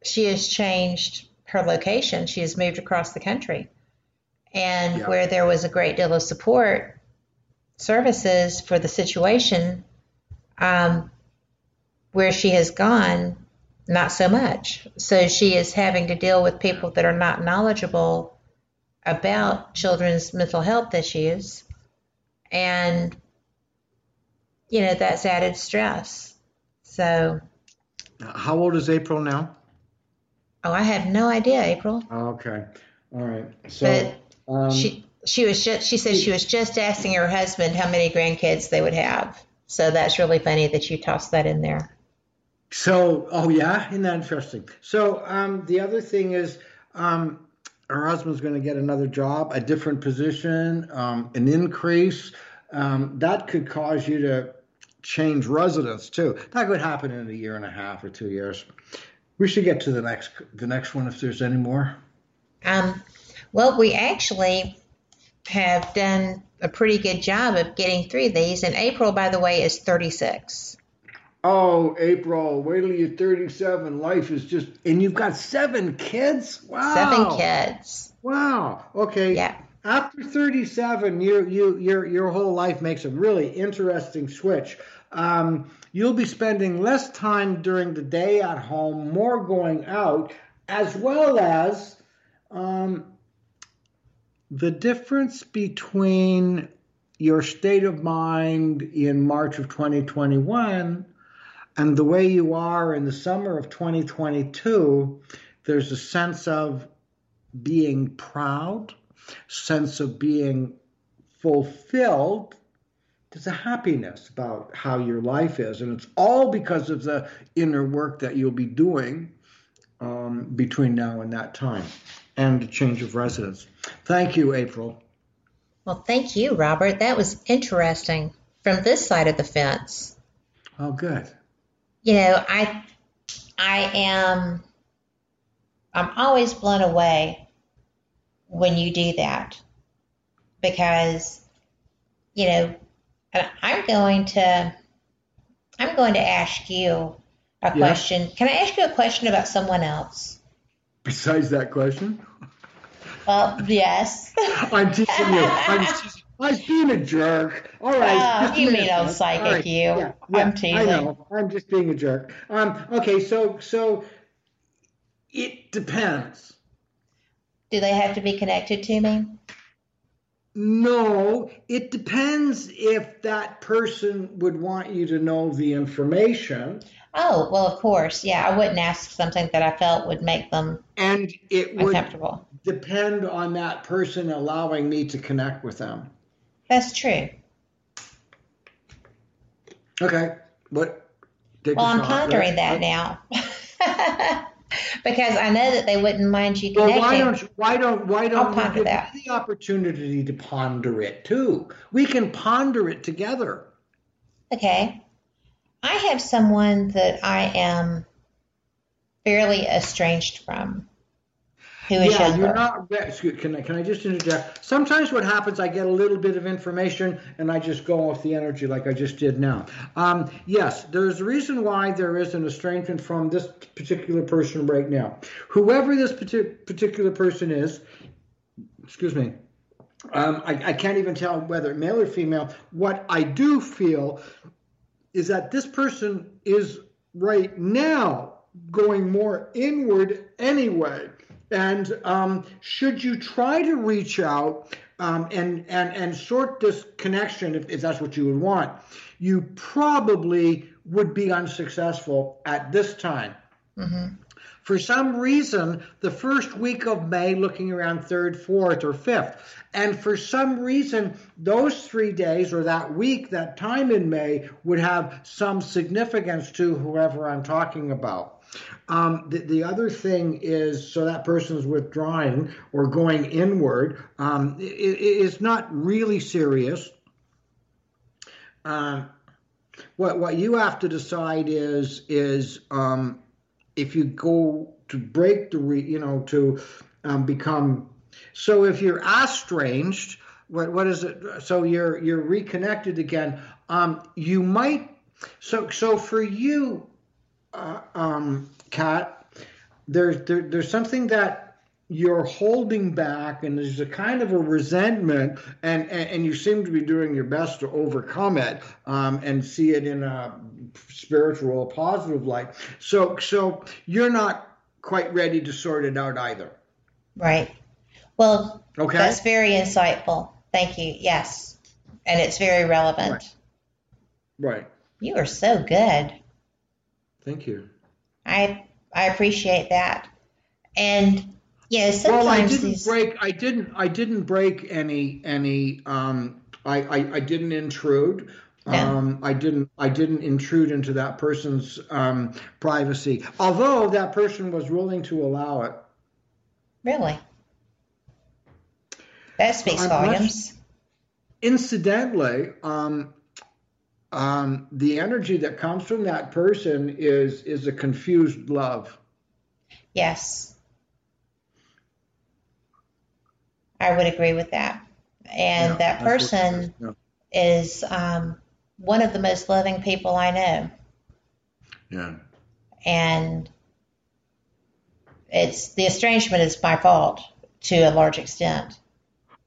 she has changed her location. She has moved across the country. And yeah. where there was a great deal of support services for the situation, um, where she has gone, not so much. So she is having to deal with people that are not knowledgeable about children's mental health issues. And, you know, that's added stress. So. How old is April now? Oh, I have no idea, April. Okay. All right. So but um, she she was just she said she was just asking her husband how many grandkids they would have. So that's really funny that you tossed that in there. So, oh yeah, isn't that interesting? So, um, the other thing is, um, her husband's going to get another job, a different position, um, an increase. Um, that could cause you to change residence too. That could happen in a year and a half or two years. We should get to the next the next one if there's any more. Um, well, we actually have done a pretty good job of getting through these. And April, by the way, is 36. Oh, April, wait till you're 37. Life is just, and you've got seven kids? Wow. Seven kids. Wow. Okay. Yeah. After 37, you, you, your, your whole life makes a really interesting switch. Um, you'll be spending less time during the day at home, more going out, as well as um, the difference between your state of mind in March of 2021 and the way you are in the summer of 2022, there's a sense of being proud, sense of being fulfilled. There's a happiness about how your life is, and it's all because of the inner work that you'll be doing um, between now and that time and the change of residence. Thank you, April. Well, thank you, Robert. That was interesting from this side of the fence. Oh, good. You know, I I am I'm always blown away when you do that because you know I'm going to I'm going to ask you a question. Can I ask you a question about someone else? Besides that question? Well, yes. I'm teasing you. I'm teasing. I was being a jerk. All right. Oh, you mean old psychic, right. you. Yeah, yeah, I'm teasing. I know. I'm just being a jerk. Um, okay, so so it depends. Do they have to be connected to me? No, it depends if that person would want you to know the information. Oh, well, of course. Yeah, I wouldn't ask something that I felt would make them and it would depend on that person allowing me to connect with them. That's true. Okay. What? Well, I'm pondering that now. because I know that they wouldn't mind you connecting. Well, why don't you, why don't why don't I'll give that. the opportunity to ponder it too? We can ponder it together. Okay. I have someone that I am fairly estranged from. Who is yeah, younger. you're not. Can I, can I just interject? Sometimes what happens, I get a little bit of information and I just go off the energy like I just did now. Um, yes, there's a reason why there is an estrangement from this particular person right now. Whoever this particular person is, excuse me, um, I, I can't even tell whether male or female. What I do feel is that this person is right now going more inward anyway. And um, should you try to reach out um, and, and, and sort this connection, if, if that's what you would want, you probably would be unsuccessful at this time. Mm-hmm. For some reason, the first week of May, looking around third, fourth, or fifth. And for some reason, those three days or that week, that time in May, would have some significance to whoever I'm talking about. Um, the, the, other thing is so that person is withdrawing or going inward um, it, it's not really serious. Um, what what you have to decide is is um, if you go to break the re, you know to um, become so if you're estranged what what is it so you're you're reconnected again um, you might so so for you uh, um, Kat there's there, there's something that you're holding back and there's a kind of a resentment and, and, and you seem to be doing your best to overcome it um, and see it in a spiritual positive light so so you're not quite ready to sort it out either Right. Well, Okay. that's very insightful. Thank you. Yes. And it's very relevant. right You are so good. Thank you I I appreciate that. And you know, well i didn't these break i didn't i didn't break any any um i i, I didn't intrude um, I didn't. I didn't intrude into that person's um, privacy, although that person was willing to allow it. really that speaks I'm much- volumes. incidentally, um, um, the energy that comes from that person is is a confused love. Yes. I would agree with that. And Yeah, that that's what it person is. is um, one of the most loving people I know. Yeah. And it's the estrangement is my fault to a large extent.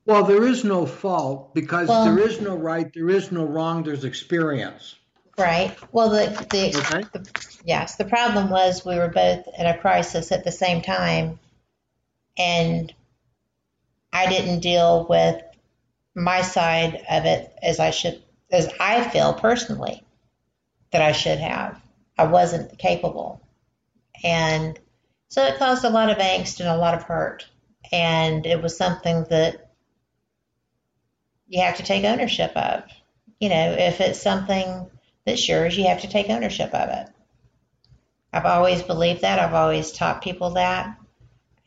Well, there is no fault because Well- there is no right, there is no wrong. There's experience. Right. Well, the, the, the yes, the problem was we were both in a crisis at the same time, and I didn't deal with my side of it as I should, as I feel personally that I should have. I wasn't capable, and so it caused a lot of angst and a lot of hurt, and it was something that you have to take ownership of. You know, if it's something that's yours, you have to take ownership of it. I've always believed that. I've always taught people that.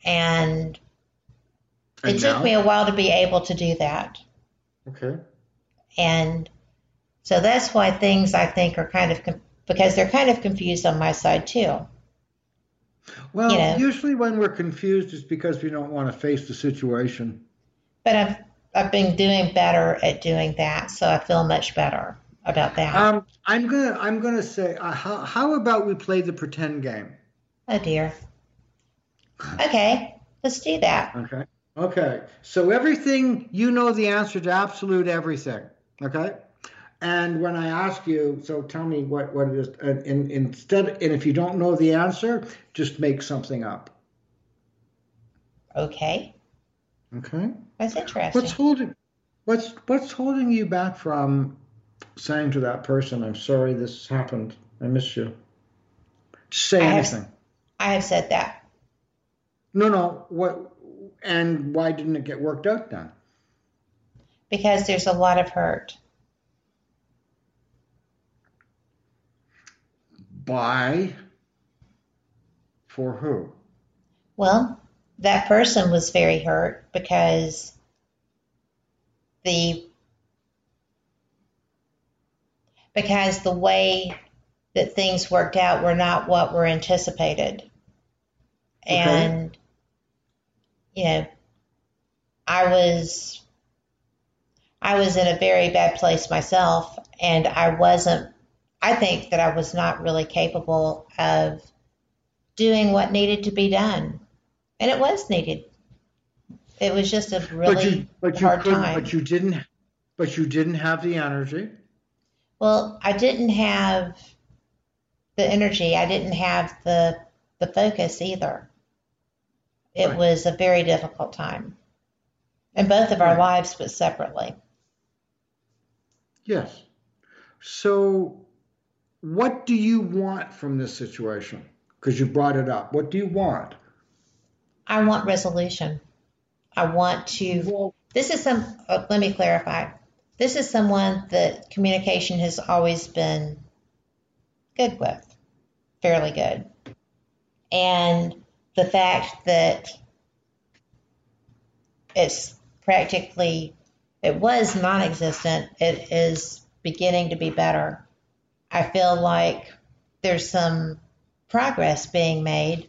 And, And it took me a while to be able to do that. Okay. And so that's why things I think are kind of, because they're kind of confused on my side too. Well, You know. usually when we're confused, it's because we don't want to face the situation. But I've, I've been doing better at doing that. So I feel much better about that. Um, I'm gonna I'm gonna say, uh, how how about we play the pretend game? oh dear. Okay, let's do that. Okay. Okay. So everything you know the answer to absolute everything. Okay. And when I ask you, so tell me what what it is, and, and instead, and if you don't know the answer, just make something up. Okay, Okay. That's interesting. What's holding what's what's holding you back from saying to that person, "I'm sorry this happened. I miss you." Just say I have- anything. I have said that. No, no. What? And why didn't it get worked out then? because there's a lot of hurt. By for who? Well, that person was very hurt because the because the way that things worked out were not what were anticipated. And you know, I was I was in a very bad place myself and I wasn't I think that I was not really capable of doing what needed to be done. And it was needed. It was just a really but you, but you hard time. but you didn't, but you didn't have the energy. Well, I didn't have the energy. I didn't have the the focus either. It Right. was a very difficult time in both of our Right. lives, but separately. Yes. So, what do you want from this situation? Because you brought it up. What do you want? I want resolution. I want to. This is some. Uh, let me clarify. This is someone that communication has always been good with, fairly good, and the fact that it's practically it was non-existent. It is beginning to be better, I feel like there's some progress being made,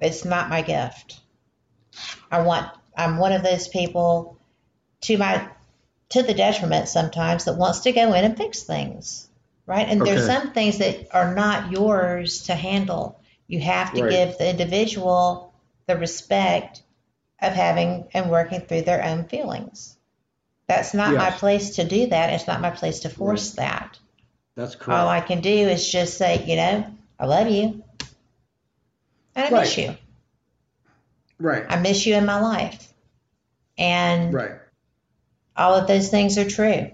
It's not my gift. I want I'm one of those people to my to the detriment sometimes that wants to go in and fix things. Right? And there's some things that are not yours to handle. You have to Right. give the individual the respect of having and working through their own feelings. That's not my place to do that. It's not my place to force that. That's correct. All I can do is just say, you know, I love you. And I miss you. Right. I miss you in my life. And Right. all of those things are true.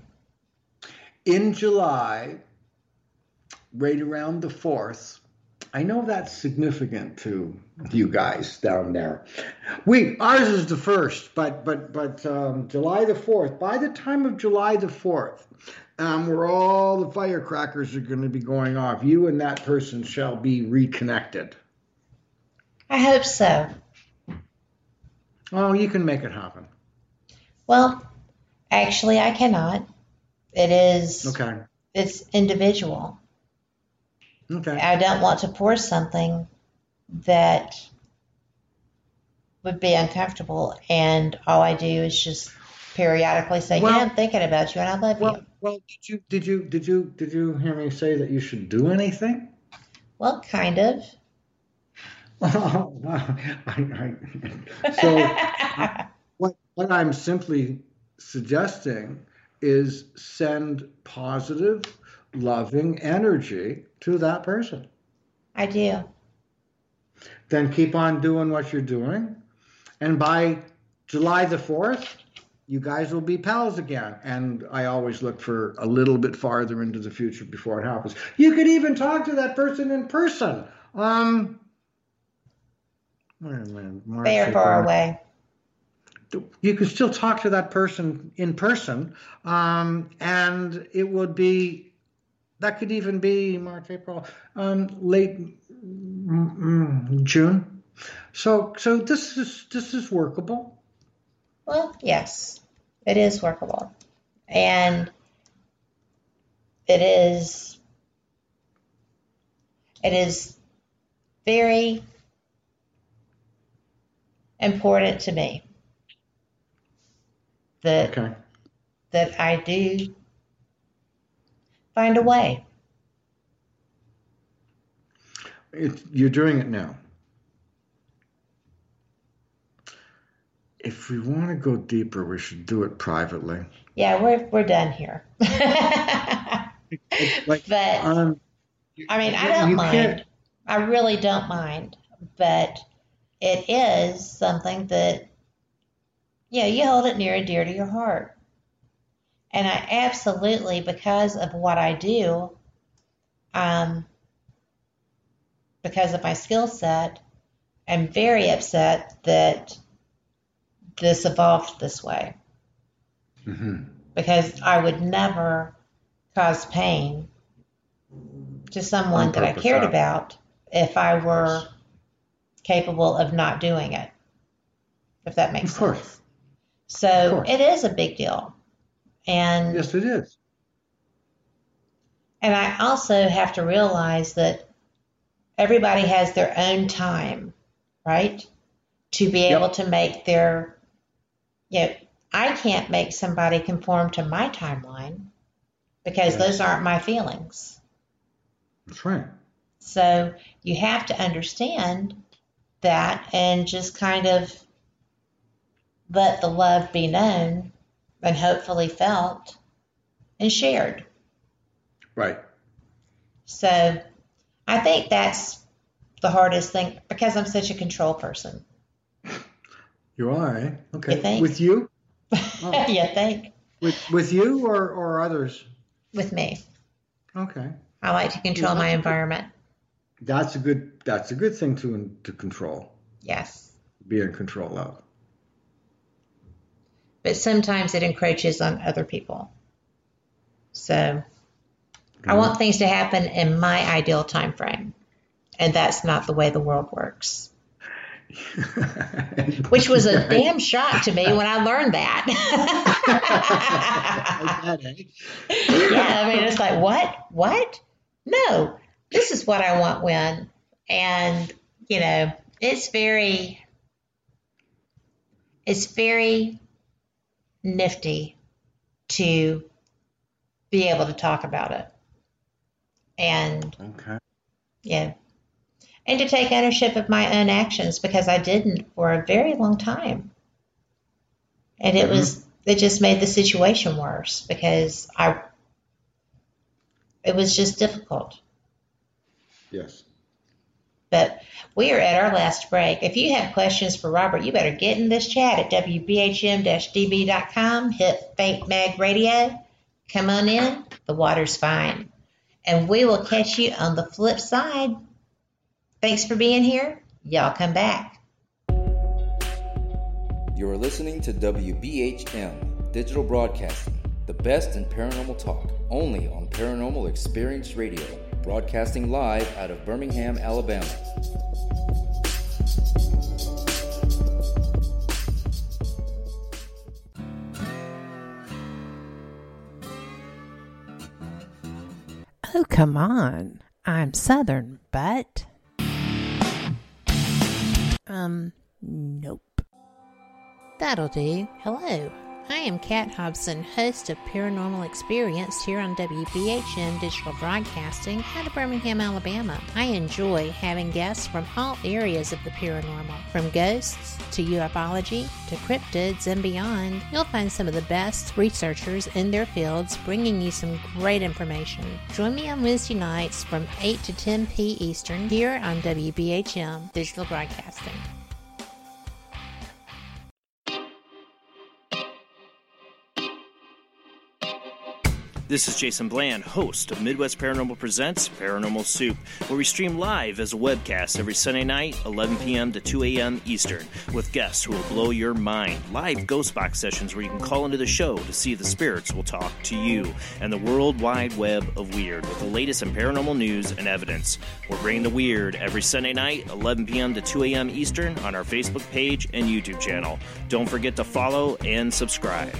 In July, right around the 4th, I know that's significant to you guys down there. We ours is the first, but but but um, July the fourth. By the time of July the fourth, um, where all the firecrackers are going to be going off, you and that person shall be reconnected. I hope so. Oh, you can make it happen. Well, actually, I cannot. It is, Okay. it's individual. Okay. I don't want to force something that would be uncomfortable. And all I do is just periodically say, Well- yeah, I'm thinking about you and I love you. Well, did you did you did you did you hear me say that you should do anything? Well, kind of. Oh. I, I, so what, what I'm simply suggesting is send positive, loving energy to that person. I do. Then keep on doing what you're doing. And by July the 4th, you guys will be pals again. And I always look for a little bit farther into the future before it happens. You could even talk to that person in person. Um, wait a minute, March, They are far away. You could still talk to that person in person, um, and it would be that could even be March, April, um, late mm, mm, June. So, so this is this is workable. Well, yes, it is workable. And it is it is very important to me that Okay. that I do find a way. It, you're doing it now. If we want to go deeper, we should do it privately. Yeah, we're we're done here. Like, but um, I mean, I don't can't- mind. I really don't mind, but it is something that yeah, you hold it near and dear to your heart. And I absolutely, because of what I do, um, because of my skill set, I'm very upset that this evolved this way Mm-hmm. because I would never cause pain to someone that I cared huh? about if I were capable of not doing it. If that makes sense. Of course. sense. So it is a big deal. And Yes, it is. And I also have to realize that everybody has their own time, right? To be able to make their, you know, I can't make somebody conform to my timeline because Yes. those aren't my feelings. That's right. So you have to understand that and just kind of let the love be known and hopefully felt and shared. Right. So I think that's the hardest thing because I'm such a control person. You are, eh? Okay. You? With you? you think? With with you or, or others? With me. Okay. I like to control Yeah, my good- environment. That's a good that's a good thing to to control. Yes. Be in control of. But sometimes it encroaches on other people. So I want things to happen in my ideal time frame. And that's not the way the world works. Which was a damn shock to me when I learned that. yeah, I mean, it's like, what? What? No, this is what I want when. And, you know, it's very, it's very nifty to be able to talk about it. And, Okay. yeah, and to take ownership of my own actions because I didn't for a very long time. And it mm-hmm. was, it just made the situation worse because I, it was just difficult. Yes. But we are at our last break. If you have questions for Robert, you better get in this chat at wbhm-db.com. Hit Fate Mag Radio. Come on in. The water's fine. And we will catch you on the flip side. Thanks for being here. Y'all come back. You are listening to WBHM Digital Broadcasting, the best in paranormal talk, only on Paranormal Experience Radio, broadcasting live out of Birmingham, Alabama. Oh, come on. I'm Southern, but. Um, nope. That'll do. Hello. I am Kat Hobson, host of Paranormal Experience here on WBHM Digital Broadcasting out of Birmingham, Alabama. I enjoy having guests from all areas of the paranormal, from ghosts to ufology to cryptids and beyond. You'll find some of the best researchers in their fields bringing you some great information. Join me on Wednesday nights from 8 to 10 p. Eastern here on WBHM Digital Broadcasting. This is Jason Bland, host of Midwest Paranormal Presents Paranormal Soup, where we stream live as a webcast every Sunday night, 11 p.m. to 2 a.m. Eastern, with guests who will blow your mind. Live ghost box sessions where you can call into the show to see if the spirits will talk to you, and the world wide web of weird with the latest in paranormal news and evidence. We're bringing the weird every Sunday night, 11 p.m. to 2 a.m. Eastern, on our Facebook page and YouTube channel. Don't forget to follow and subscribe.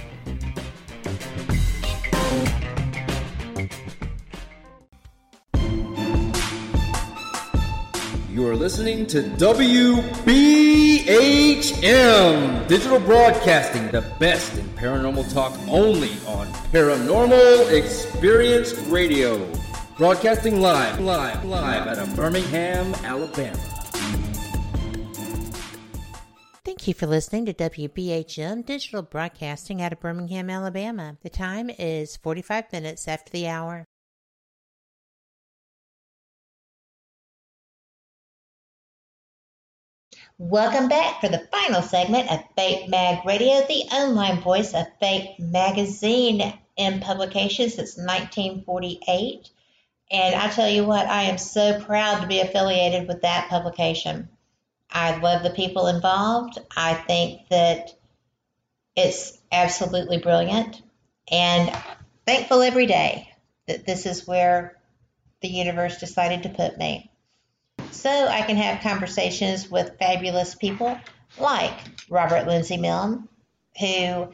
You are listening to WBHM Digital Broadcasting, the best in paranormal talk only on Paranormal Experience Radio. Broadcasting live, live, live out of Birmingham, Alabama. Thank you for listening to WBHM Digital Broadcasting out of Birmingham, Alabama. The time is 45 minutes after the hour. Welcome back for the final segment of Fate Mag Radio, the online voice of Fate Magazine in publication since 1948. And I tell you what, I am so proud to be affiliated with that publication. I love the people involved. I think that It's absolutely brilliant and thankful every day that this is where the universe decided to put me. So I can have conversations with fabulous people like Robert Lindsay Milne, who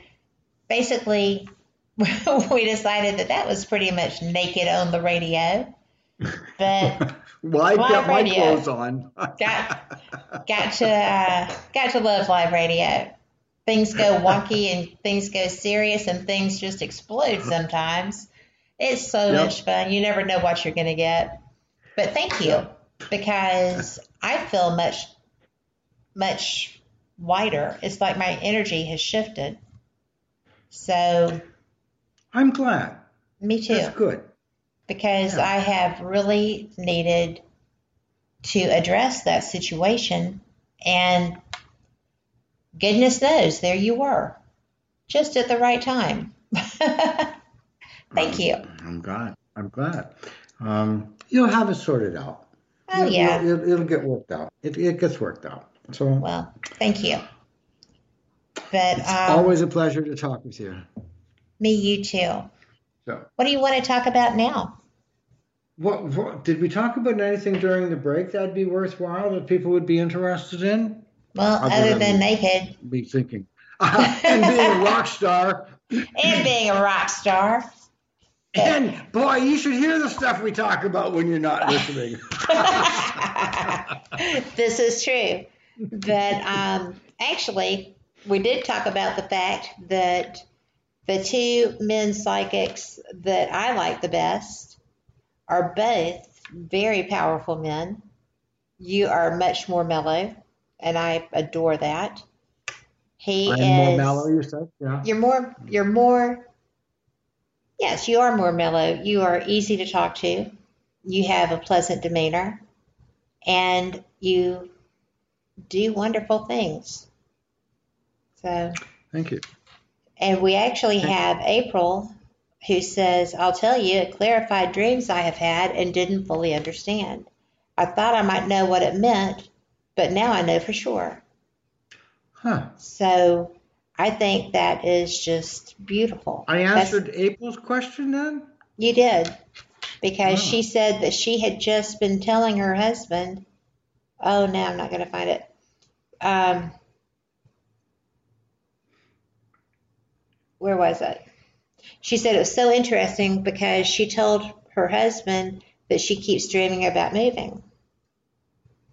basically we decided that that was pretty much naked on the radio. But well, I got my clothes on. got got to uh, got to love live radio. Things go wonky and things go serious and things just explode sometimes. It's so yep. much fun. You never know what you're going to get. But thank you because I feel much much lighter. It's like my energy has shifted. So I'm glad. Me too. That's good. Because yeah. I have really needed to address that situation and goodness knows there you were. Just at the right time. Thank you. I'm glad. I'm glad. Um, you'll have it sorted out. Oh, it'll, yeah. It'll, it'll, get worked out. It, it gets worked out. So well, thank you. But it's um, always a pleasure to talk with you. Me, you too. So, what do you want to talk about now? What, what did we talk about anything during the break that'd be worthwhile that people would be interested in? Well, other, other than, than naked, be thinking, and being a rock star, and being a rock star. And boy, you should hear the stuff we talk about when you're not listening. this is true. But um, actually, we did talk about the fact that the two men psychics that I like the best are both very powerful men. You are much more mellow, and I adore that. He I'm is more mellow, you said? Yeah. You're more you're more Yes, you are more mellow. You are easy to talk to. You have a pleasant demeanor and you do wonderful things. So, thank you. And we actually thank have you. April who says, I'll tell you, it clarified dreams I have had and didn't fully understand. I thought I might know what it meant, but now I know for sure. Huh. So I think that is just beautiful. I answered That's, April's question then? You did. Because wow. she said that she had just been telling her husband, oh, no, I'm not going to find it. Um, where was it? She said it was so interesting because she told her husband that she keeps dreaming about moving.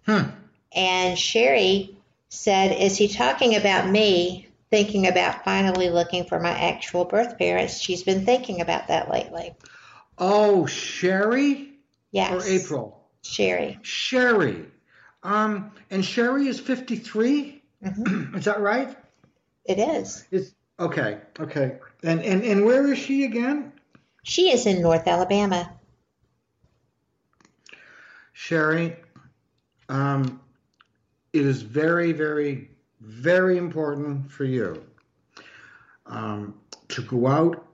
Hmm. And Sherry said, Is he talking about me thinking about finally looking for my actual birth parents? She's been thinking about that lately. Oh, Sherry? Yes. Or April? Sherry. Sherry. Um, and Sherry is 53? Mm-hmm. is that right? It is. It's okay. Okay. And, and and where is she again? She is in North Alabama. Sherry, um, it is very, very, very important for you um, to go out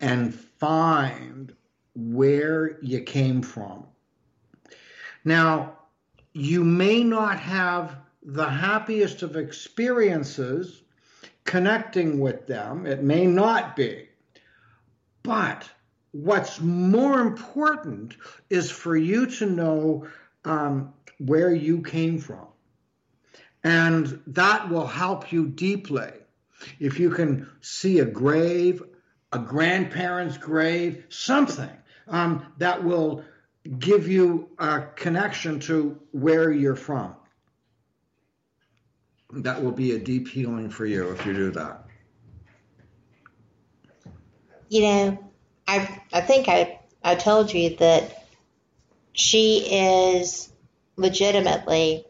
and find where you came from. Now, you may not have the happiest of experiences connecting with them. It may not be. But what's more important is for you to know um, where you came from. And that will help you deeply. If you can see a grave, a grandparent's grave, something um, that will give you a connection to where you're from that will be a deep healing for you if you do that. You know, I I think I I told you that she is legitimately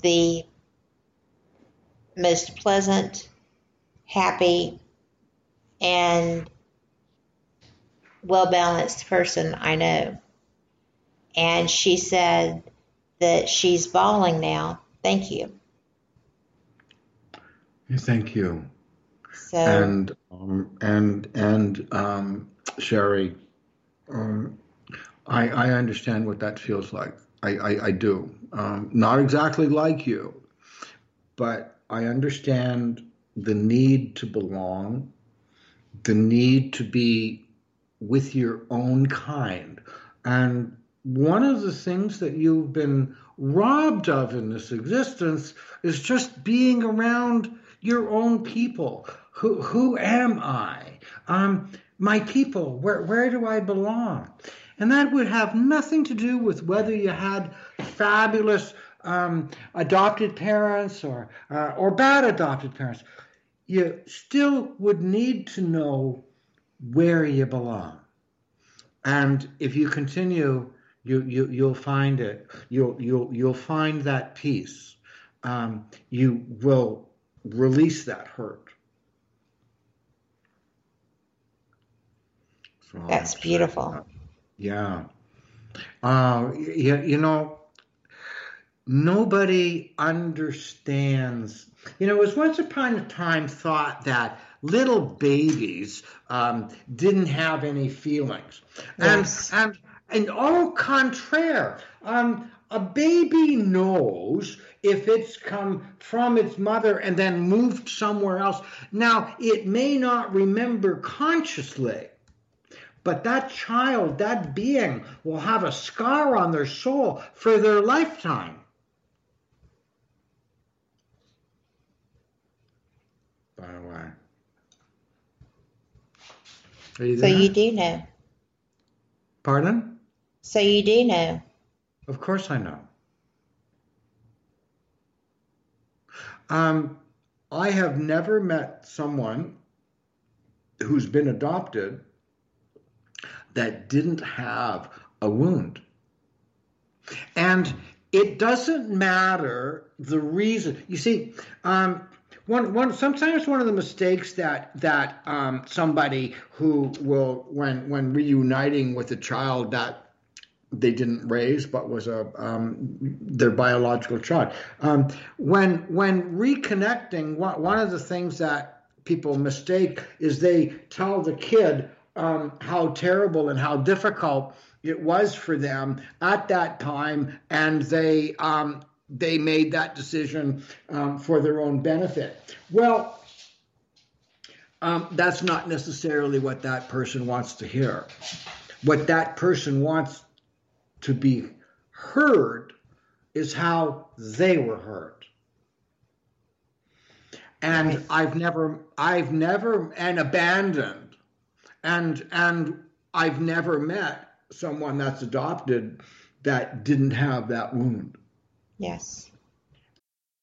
the most pleasant, happy, and well balanced person I know. And she said that she's bawling now. Thank you. Thank you. So and um, and and um, Sherry, um, I I understand what that feels like. I I, I do. Um, not exactly like you, but I understand the need to belong, the need to be with your own kind. And one of the things that you've been robbed of in this existence is just being around your own people. Who, who am I? Um, my people, where, where do I belong? And that would have nothing to do with whether you had fabulous um, adopted parents or, uh, or bad adopted parents. You still would need to know where you belong. And if you continue, you, you, you'll find it. You'll, you'll, you'll find that peace. Um, you will release that hurt. That's beautiful. Yeah. Uh, you, you know, nobody understands. You know, it was once upon a time thought that little babies um, didn't have any feelings. Yes. And, and, and au contraire, um, a baby knows if it's come from its mother and then moved somewhere else. Now, it may not remember consciously, but that child, that being, will have a scar on their soul for their lifetime. By the way. Are you So you do know. Pardon? So you do know. Of course I know. Um, I have never met someone who's been adopted that didn't have a wound. And it doesn't matter the reason. You see, um, one, one, sometimes one of the mistakes that that um, somebody who will, when when reuniting with a child that they didn't raise but was a um, their biological child, um, when when reconnecting, one, one of the things that people mistake is they tell the kid um, how terrible and how difficult it was for them at that time, and they um, they made that decision um, for their own benefit. Well, um, that's not necessarily what that person wants to hear. What that person wants to be heard is how they were hurt. And I've never, I've never, and abandoned, and and I've never met someone that's adopted that didn't have that wound. Yes.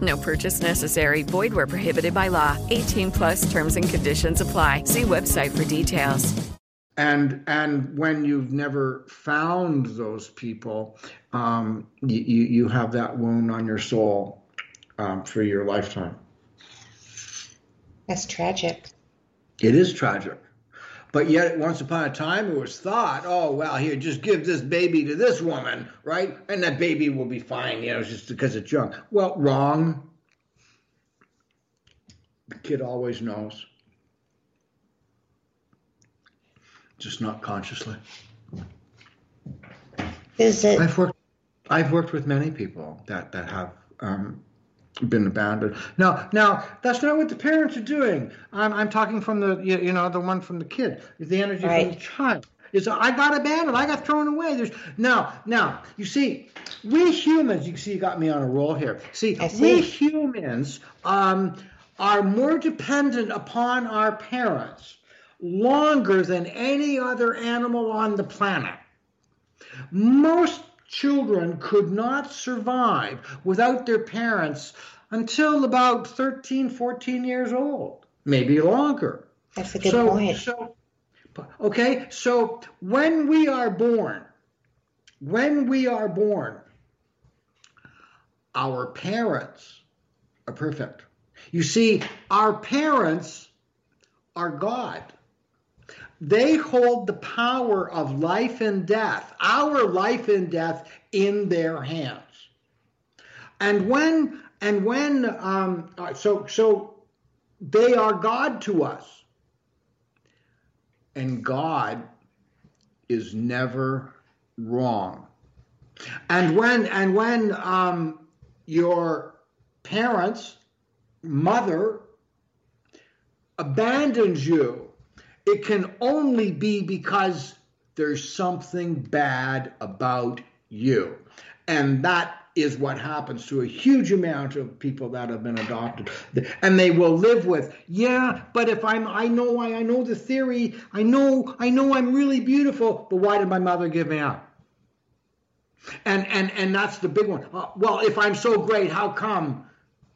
No purchase necessary. Void where prohibited by law. 18 plus terms and conditions apply. See website for details. and and when you've never found those people, um, you, you you have that wound on your soul um, for your lifetime. That's tragic. It is tragic, but yet once upon a time it was thought, oh well, here just give this baby to this woman, right, and that baby will be fine, you know, just because it's young. Well, wrong. The kid always knows, just not consciously. Is it? I've worked. I've worked with many people that that have um, been abandoned. Now, now that's not what the parents are doing. I'm, I'm talking from the you, know the one from the kid. Is the energy Right. from the child? Is I got abandoned. I got thrown away. There's now now you see we humans. You see, you got me on a roll here. See, see. we humans um, are more dependent upon our parents longer than any other animal on the planet. Most children could not survive without their parents until about 13, 14 years old, maybe longer. That's a good so, point. So, okay, so when we are born, when we are born, our parents are perfect. You see, our parents are God. They hold the power of life and death, our life and death, in their hands. And when and when um, so so they are God to us, and God is never wrong. And when and when um, your parents, mother, abandons you, it can only be because there's something bad about you. And that is what happens to a huge amount of people that have been adopted. And they will live with, yeah, but if I'm I know I, I know the theory, I know I know I'm really beautiful, but why did my mother give me up? And and and that's the big one. Uh, well, if I'm so great, how come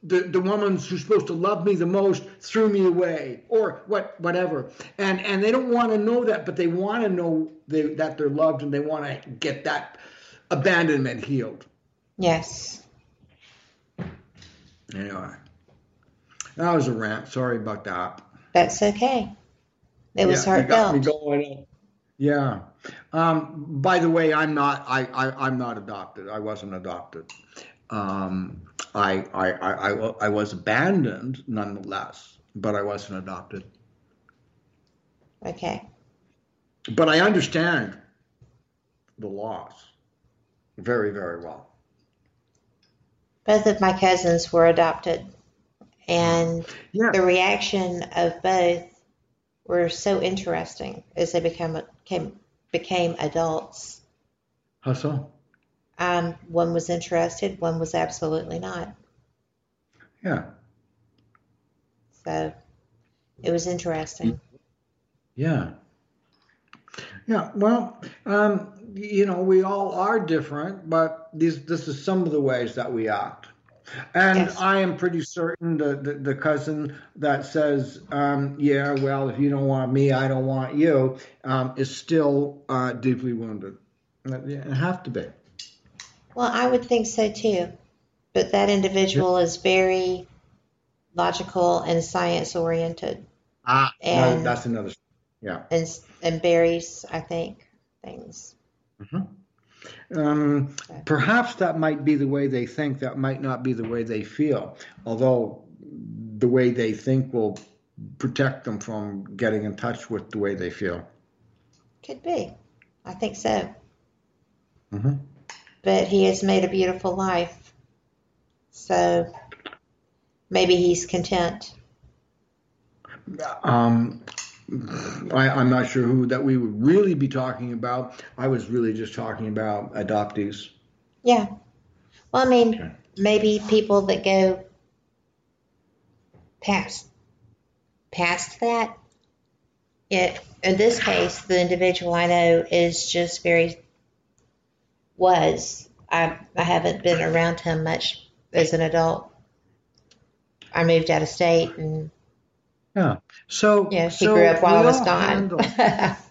the the woman who's supposed to love me the most threw me away, or what whatever? And and they don't want to know that, but they want to know they, that they're loved, and they want to get that abandonment healed. Yes. Anyway, that was a rant. Sorry about that. That's okay. It was Yeah, you got me heartfelt. Yeah. Um, by the way, I'm not. I, I I'm not adopted. I wasn't adopted. Um, I, I I I I was abandoned nonetheless, but I wasn't adopted. Okay. But I understand the loss very very well. Both of my cousins were adopted, and Yeah. the reaction of both were so interesting as they become came, became adults. How so? Um, one was interested, one was absolutely not. Yeah. So it was interesting. Yeah. Yeah. Well, um, you know, we all are different, but these this is some of the ways that we act. And Yes. I am pretty certain the, the, the cousin that says, um, yeah, well, if you don't want me, I don't want you, um, is still uh, deeply wounded. It have to be. Well, I would think so too. But that individual is very logical and science oriented Ah, no, And- that's another. Yeah. and and buries, I think, things. Hmm. Um, perhaps that might be the way they think. That might not be the way they feel. Although the way they think will protect them from getting in touch with the way they feel. Could be. I think so. hmm But he has made a beautiful life. So maybe he's content. Um, I, I'm not sure who that we would really be talking about. I was really just talking about adoptees. Yeah. Well, I mean, maybe people that go past past that. It, in this case, the individual I know is just very was. I I haven't been around him much as an adult. I moved out of state, and Yeah. So yeah, he so grew up while I was gone. handle-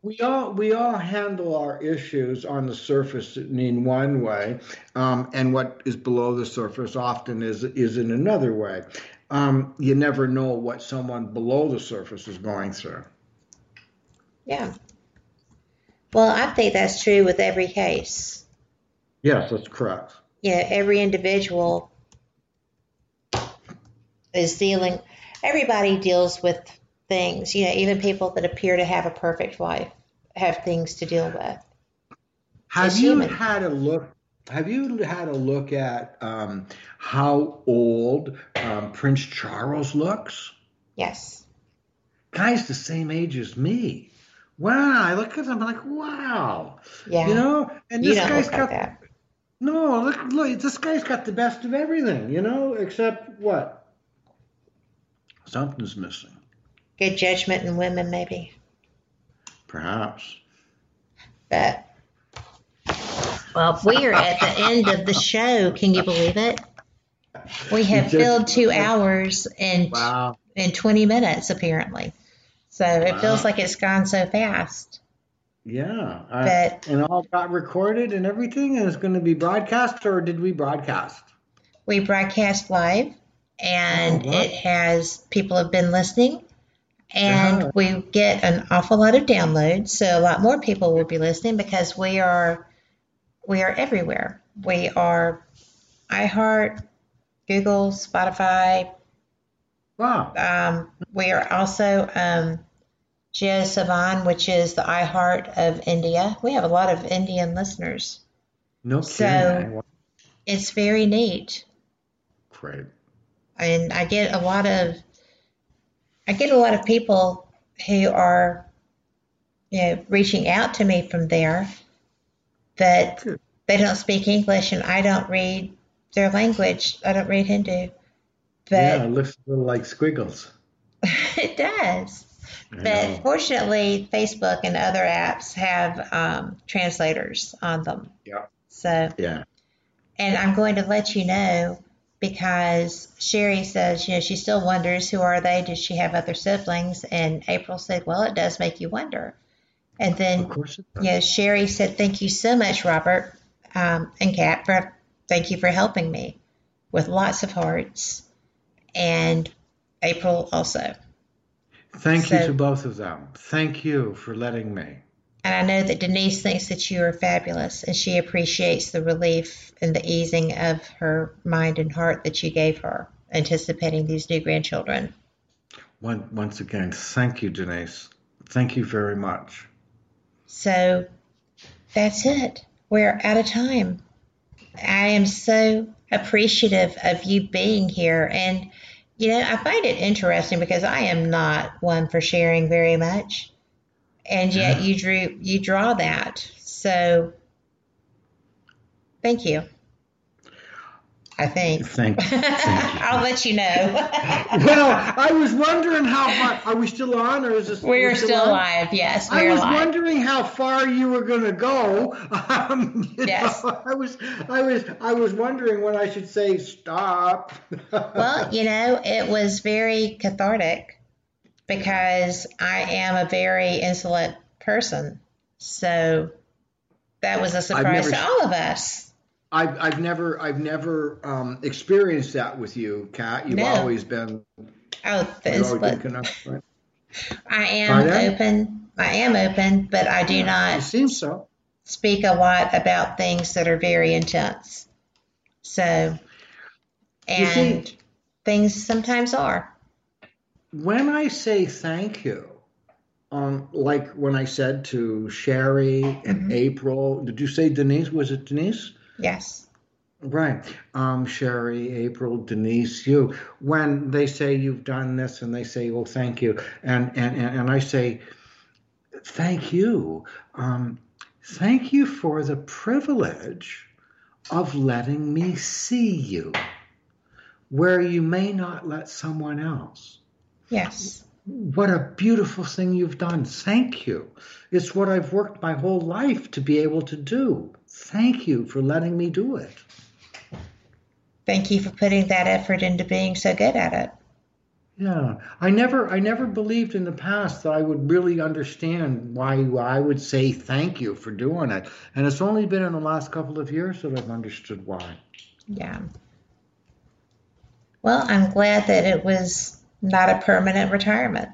We all we all handle our issues on the surface in one way, um, and what is below the surface often is is in another way. Um, you never know what someone below the surface is going through. yeah. Well, I think that's true with every case. Yes, that's correct. Yeah, every individual is dealing, everybody deals with things, you know, even people that appear to have a perfect life have things to deal with. Have It's you human. had a look? Have you had a look at um, how old um, Prince Charles looks? Yes. Guy's the same age as me. Wow, I look at him, I'm like, wow. Yeah. You know, and You this don't guy's look got like that. no. Look, look, this guy's got the best of everything. You know, except what? Something's missing, Good judgment in women, maybe. perhaps. But well, we are at the end of the show. Can you believe it? We have just- filled two hours and Wow. and twenty minutes apparently. So it feels like it's gone so fast. Yeah, I- But- and all got recorded and everything, and it's going to be broadcast, or did we broadcast? We broadcast live, and Oh, wow. it has people have been listening, and Yeah. we get an awful lot of downloads. So a lot more people will be listening because we are we are everywhere. We are iHeart, Google, Spotify. Wow. Um, we are also um, JioSaavn, which is the iHeart of India. We have a lot of Indian listeners. No So- kidding. It's very neat. Great. and I get a lot of I get a lot of people who are you know reaching out to me from there that they don't speak English and I don't read their language. I don't read Hindu. But yeah, it looks a little like squiggles. it does. But fortunately, Facebook and other apps have um, translators on them. Yeah. So Yeah. And I'm going to let you know because Sherry says, you know, she still wonders who are they? Does she have other siblings? And April said, well, it does make you wonder. And then, Of course it you know, Sherry said, thank you so much, Robert um, and Kat, for thank you for helping me with lots of hearts. And April also. Thank you to both of them. Thank you for letting me. And I know that Denise thinks that you are fabulous and she appreciates the relief and the easing of her mind and heart that you gave her, anticipating these new grandchildren. One, once again, thank you, Denise. Thank you very much. So that's it. We're out of time. I am so appreciative of you being here. And, you know, I find it interesting because I am not one for sharing very much. And yet you drew you draw that. So thank you. I think. Thank you. I'll let you know. well, I was wondering how far. Are we still on, or is this? We're we still on? live. Yes, I was live. wondering how far you were going to go. Um, Yes. know, I was, I was, I was wondering when I should say stop. Well, you know, it was very cathartic because I am a very insolent person. So that was a surprise never- to all of us. I've, I've never, I've never um, experienced that with you, Kat. You've No. always been, Oh, the you've always been insolent. connected, right? I am Pardon? open. I am open, but I do not seem so. speak a lot about things that are very intense. So, You see- and things sometimes are. when I say thank you, um, like when I said to Sherry and Mm-hmm. April, did you say Denise? Was it Denise? Yes. Right. Um, Sherry, April, Denise, you. When they say you've done this and they say, well, thank you. And, and, and, I say, thank you. Um, thank you for the privilege of letting me see you where you may not let someone else. Yes. What a beautiful thing you've done. Thank you. It's what I've worked my whole life to be able to do. Thank you for letting me do it. Thank you for putting that effort into being so good at it. Yeah, I never, I never believed in the past that I would really understand why I would say thank you for doing it, and it's only been in the last couple of years that I've understood why. Yeah. Well, I'm glad that it was not a permanent retirement.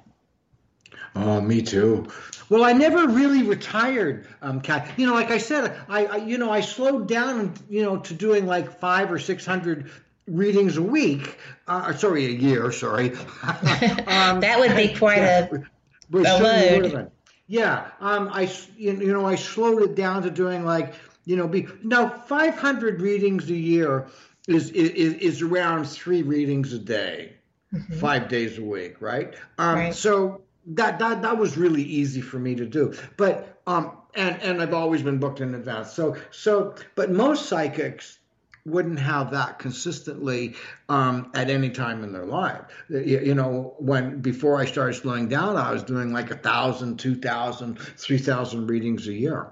Oh, me too. Well, I never really retired, um, Kat. You know, like I said, I, I, you know, I slowed down, you know, to doing like five or six hundred readings a week. Uh, sorry, a year. Sorry. um, That would be quite a, a have load. Yeah, um, I you you know I slowed it down to doing like You know, be now 500 readings a year is is, is around three readings a day, mm-hmm. five days a week, right? Um, right. So that that that was really easy for me to do, but um, and and I've always been booked in advance. So so, but most psychics wouldn't have that consistently um, at any time in their life. You, you, know, when before I started slowing down, I was doing like a thousand, two thousand, three thousand readings a year.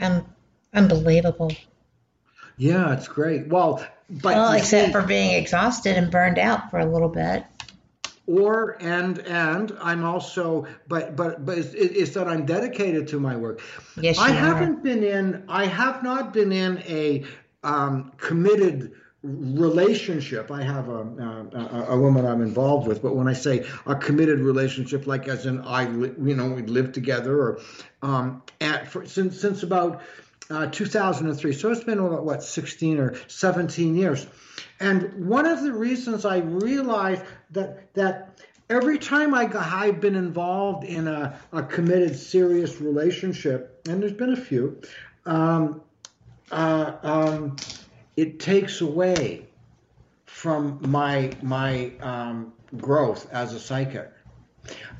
Um, unbelievable. Yeah, it's great. Well, but well, except see, for being exhausted and burned out for a little bit or and and i'm also but but but it's, it's that i'm dedicated to my work. Yes i are. haven't been in i have not been in a um, committed relationship. I have a, a, a woman i'm involved with but when i say a committed relationship like as in i you know we live together or um at for, since since about uh, 2003 so it's been about what 16 or 17 years and one of the reasons I realized that that every time I I've been involved in a, a committed, serious relationship, and there's been a few, um, uh, um, it takes away from my my um, growth as a psychic.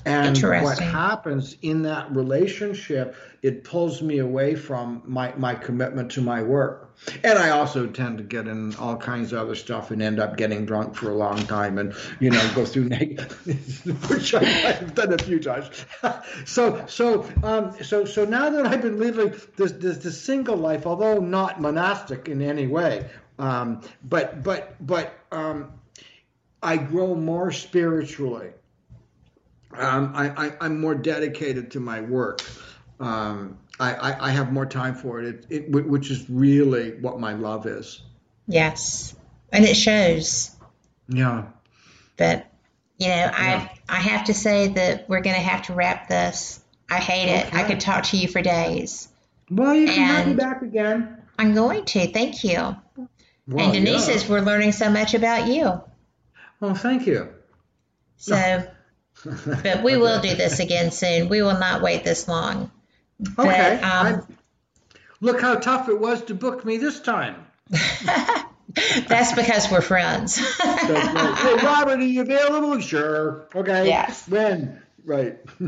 And what happens in that relationship, it pulls me away from my, my commitment to my work. And I also tend to get in all kinds of other stuff and end up getting drunk for a long time and, you know, go through which I, have done a few times. so, so, um, so, so now that I've been living this, this, this single life, although not monastic in any way, um, but, but, but, um, I grow more spiritually um, I, am more dedicated to my work. Um, I, I, I, have more time for it, it, it, which is really what my love is. Yes, and it shows. Yeah. But you know, yeah. I I have to say that we're going to have to wrap this. I hate okay. it. I could talk to you for days. Well, you can and have me back again. I'm going to. Thank you. Well, and Denise yeah. says we're learning so much about you. Well, thank you. So but we will do this again soon. We will not wait this long. Okay. But, um, look how tough it was to book me this time. That's because we're friends. Hey, Robert, are you available? Sure. Okay. Yes. When? Right.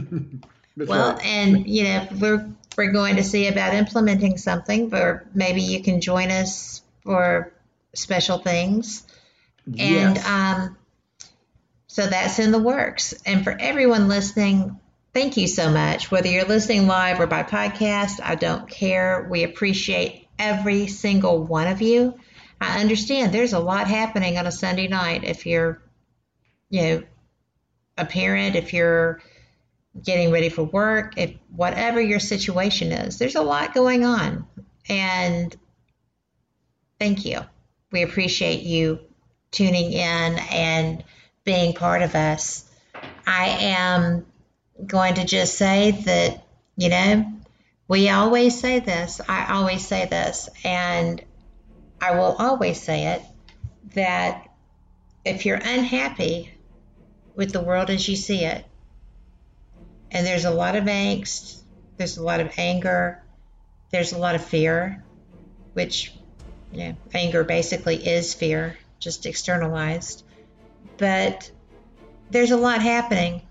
well, right. and you know, we're we're going to see about implementing something, or maybe you can join us for special things. Yes. And um, so that's in the works. And for everyone listening, thank you so much. Whether you're listening live or by podcast, I don't care. We appreciate every single one of you. I understand there's a lot happening on a Sunday night if you're, you know, a parent, if you're getting ready for work, if whatever your situation is, there's a lot going on. And thank you. We appreciate you tuning in and being part of us. I am going to just say that, you know, we always say this. I always say this, and I will always say it that if you're unhappy with the world as you see it, and there's a lot of angst, there's a lot of anger, there's a lot of fear, which, yeah, anger basically is fear, just externalized. But there's a lot happening,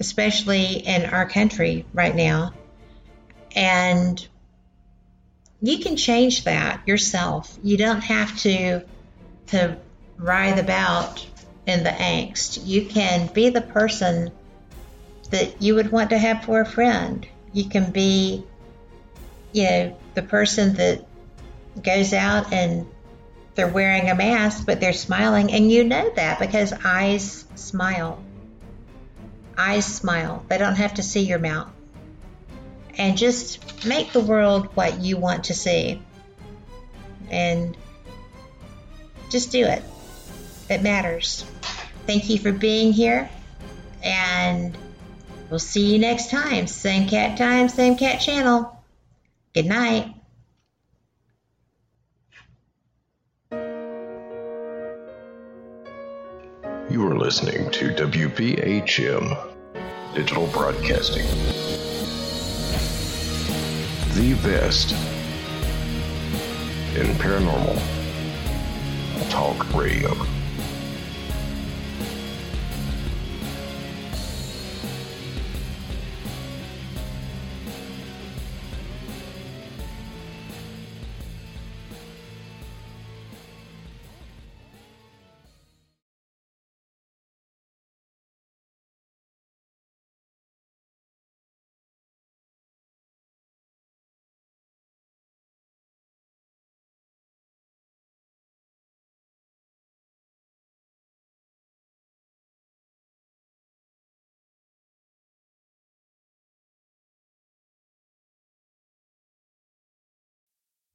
especially in our country right now. And you can change that yourself. You don't have to to writhe about in the angst. You can be the person that you would want to have for a friend. You can be, you know, the person that goes out and they're wearing a mask, but they're smiling, and you know that because eyes smile. Eyes smile. They don't have to see your mouth. And just make the world what you want to see. And just do it. It matters. Thank you for being here. And we'll see you next time. Same cat time, same cat channel. Good night. You are listening to WBHM digital broadcasting. The best in paranormal talk radio.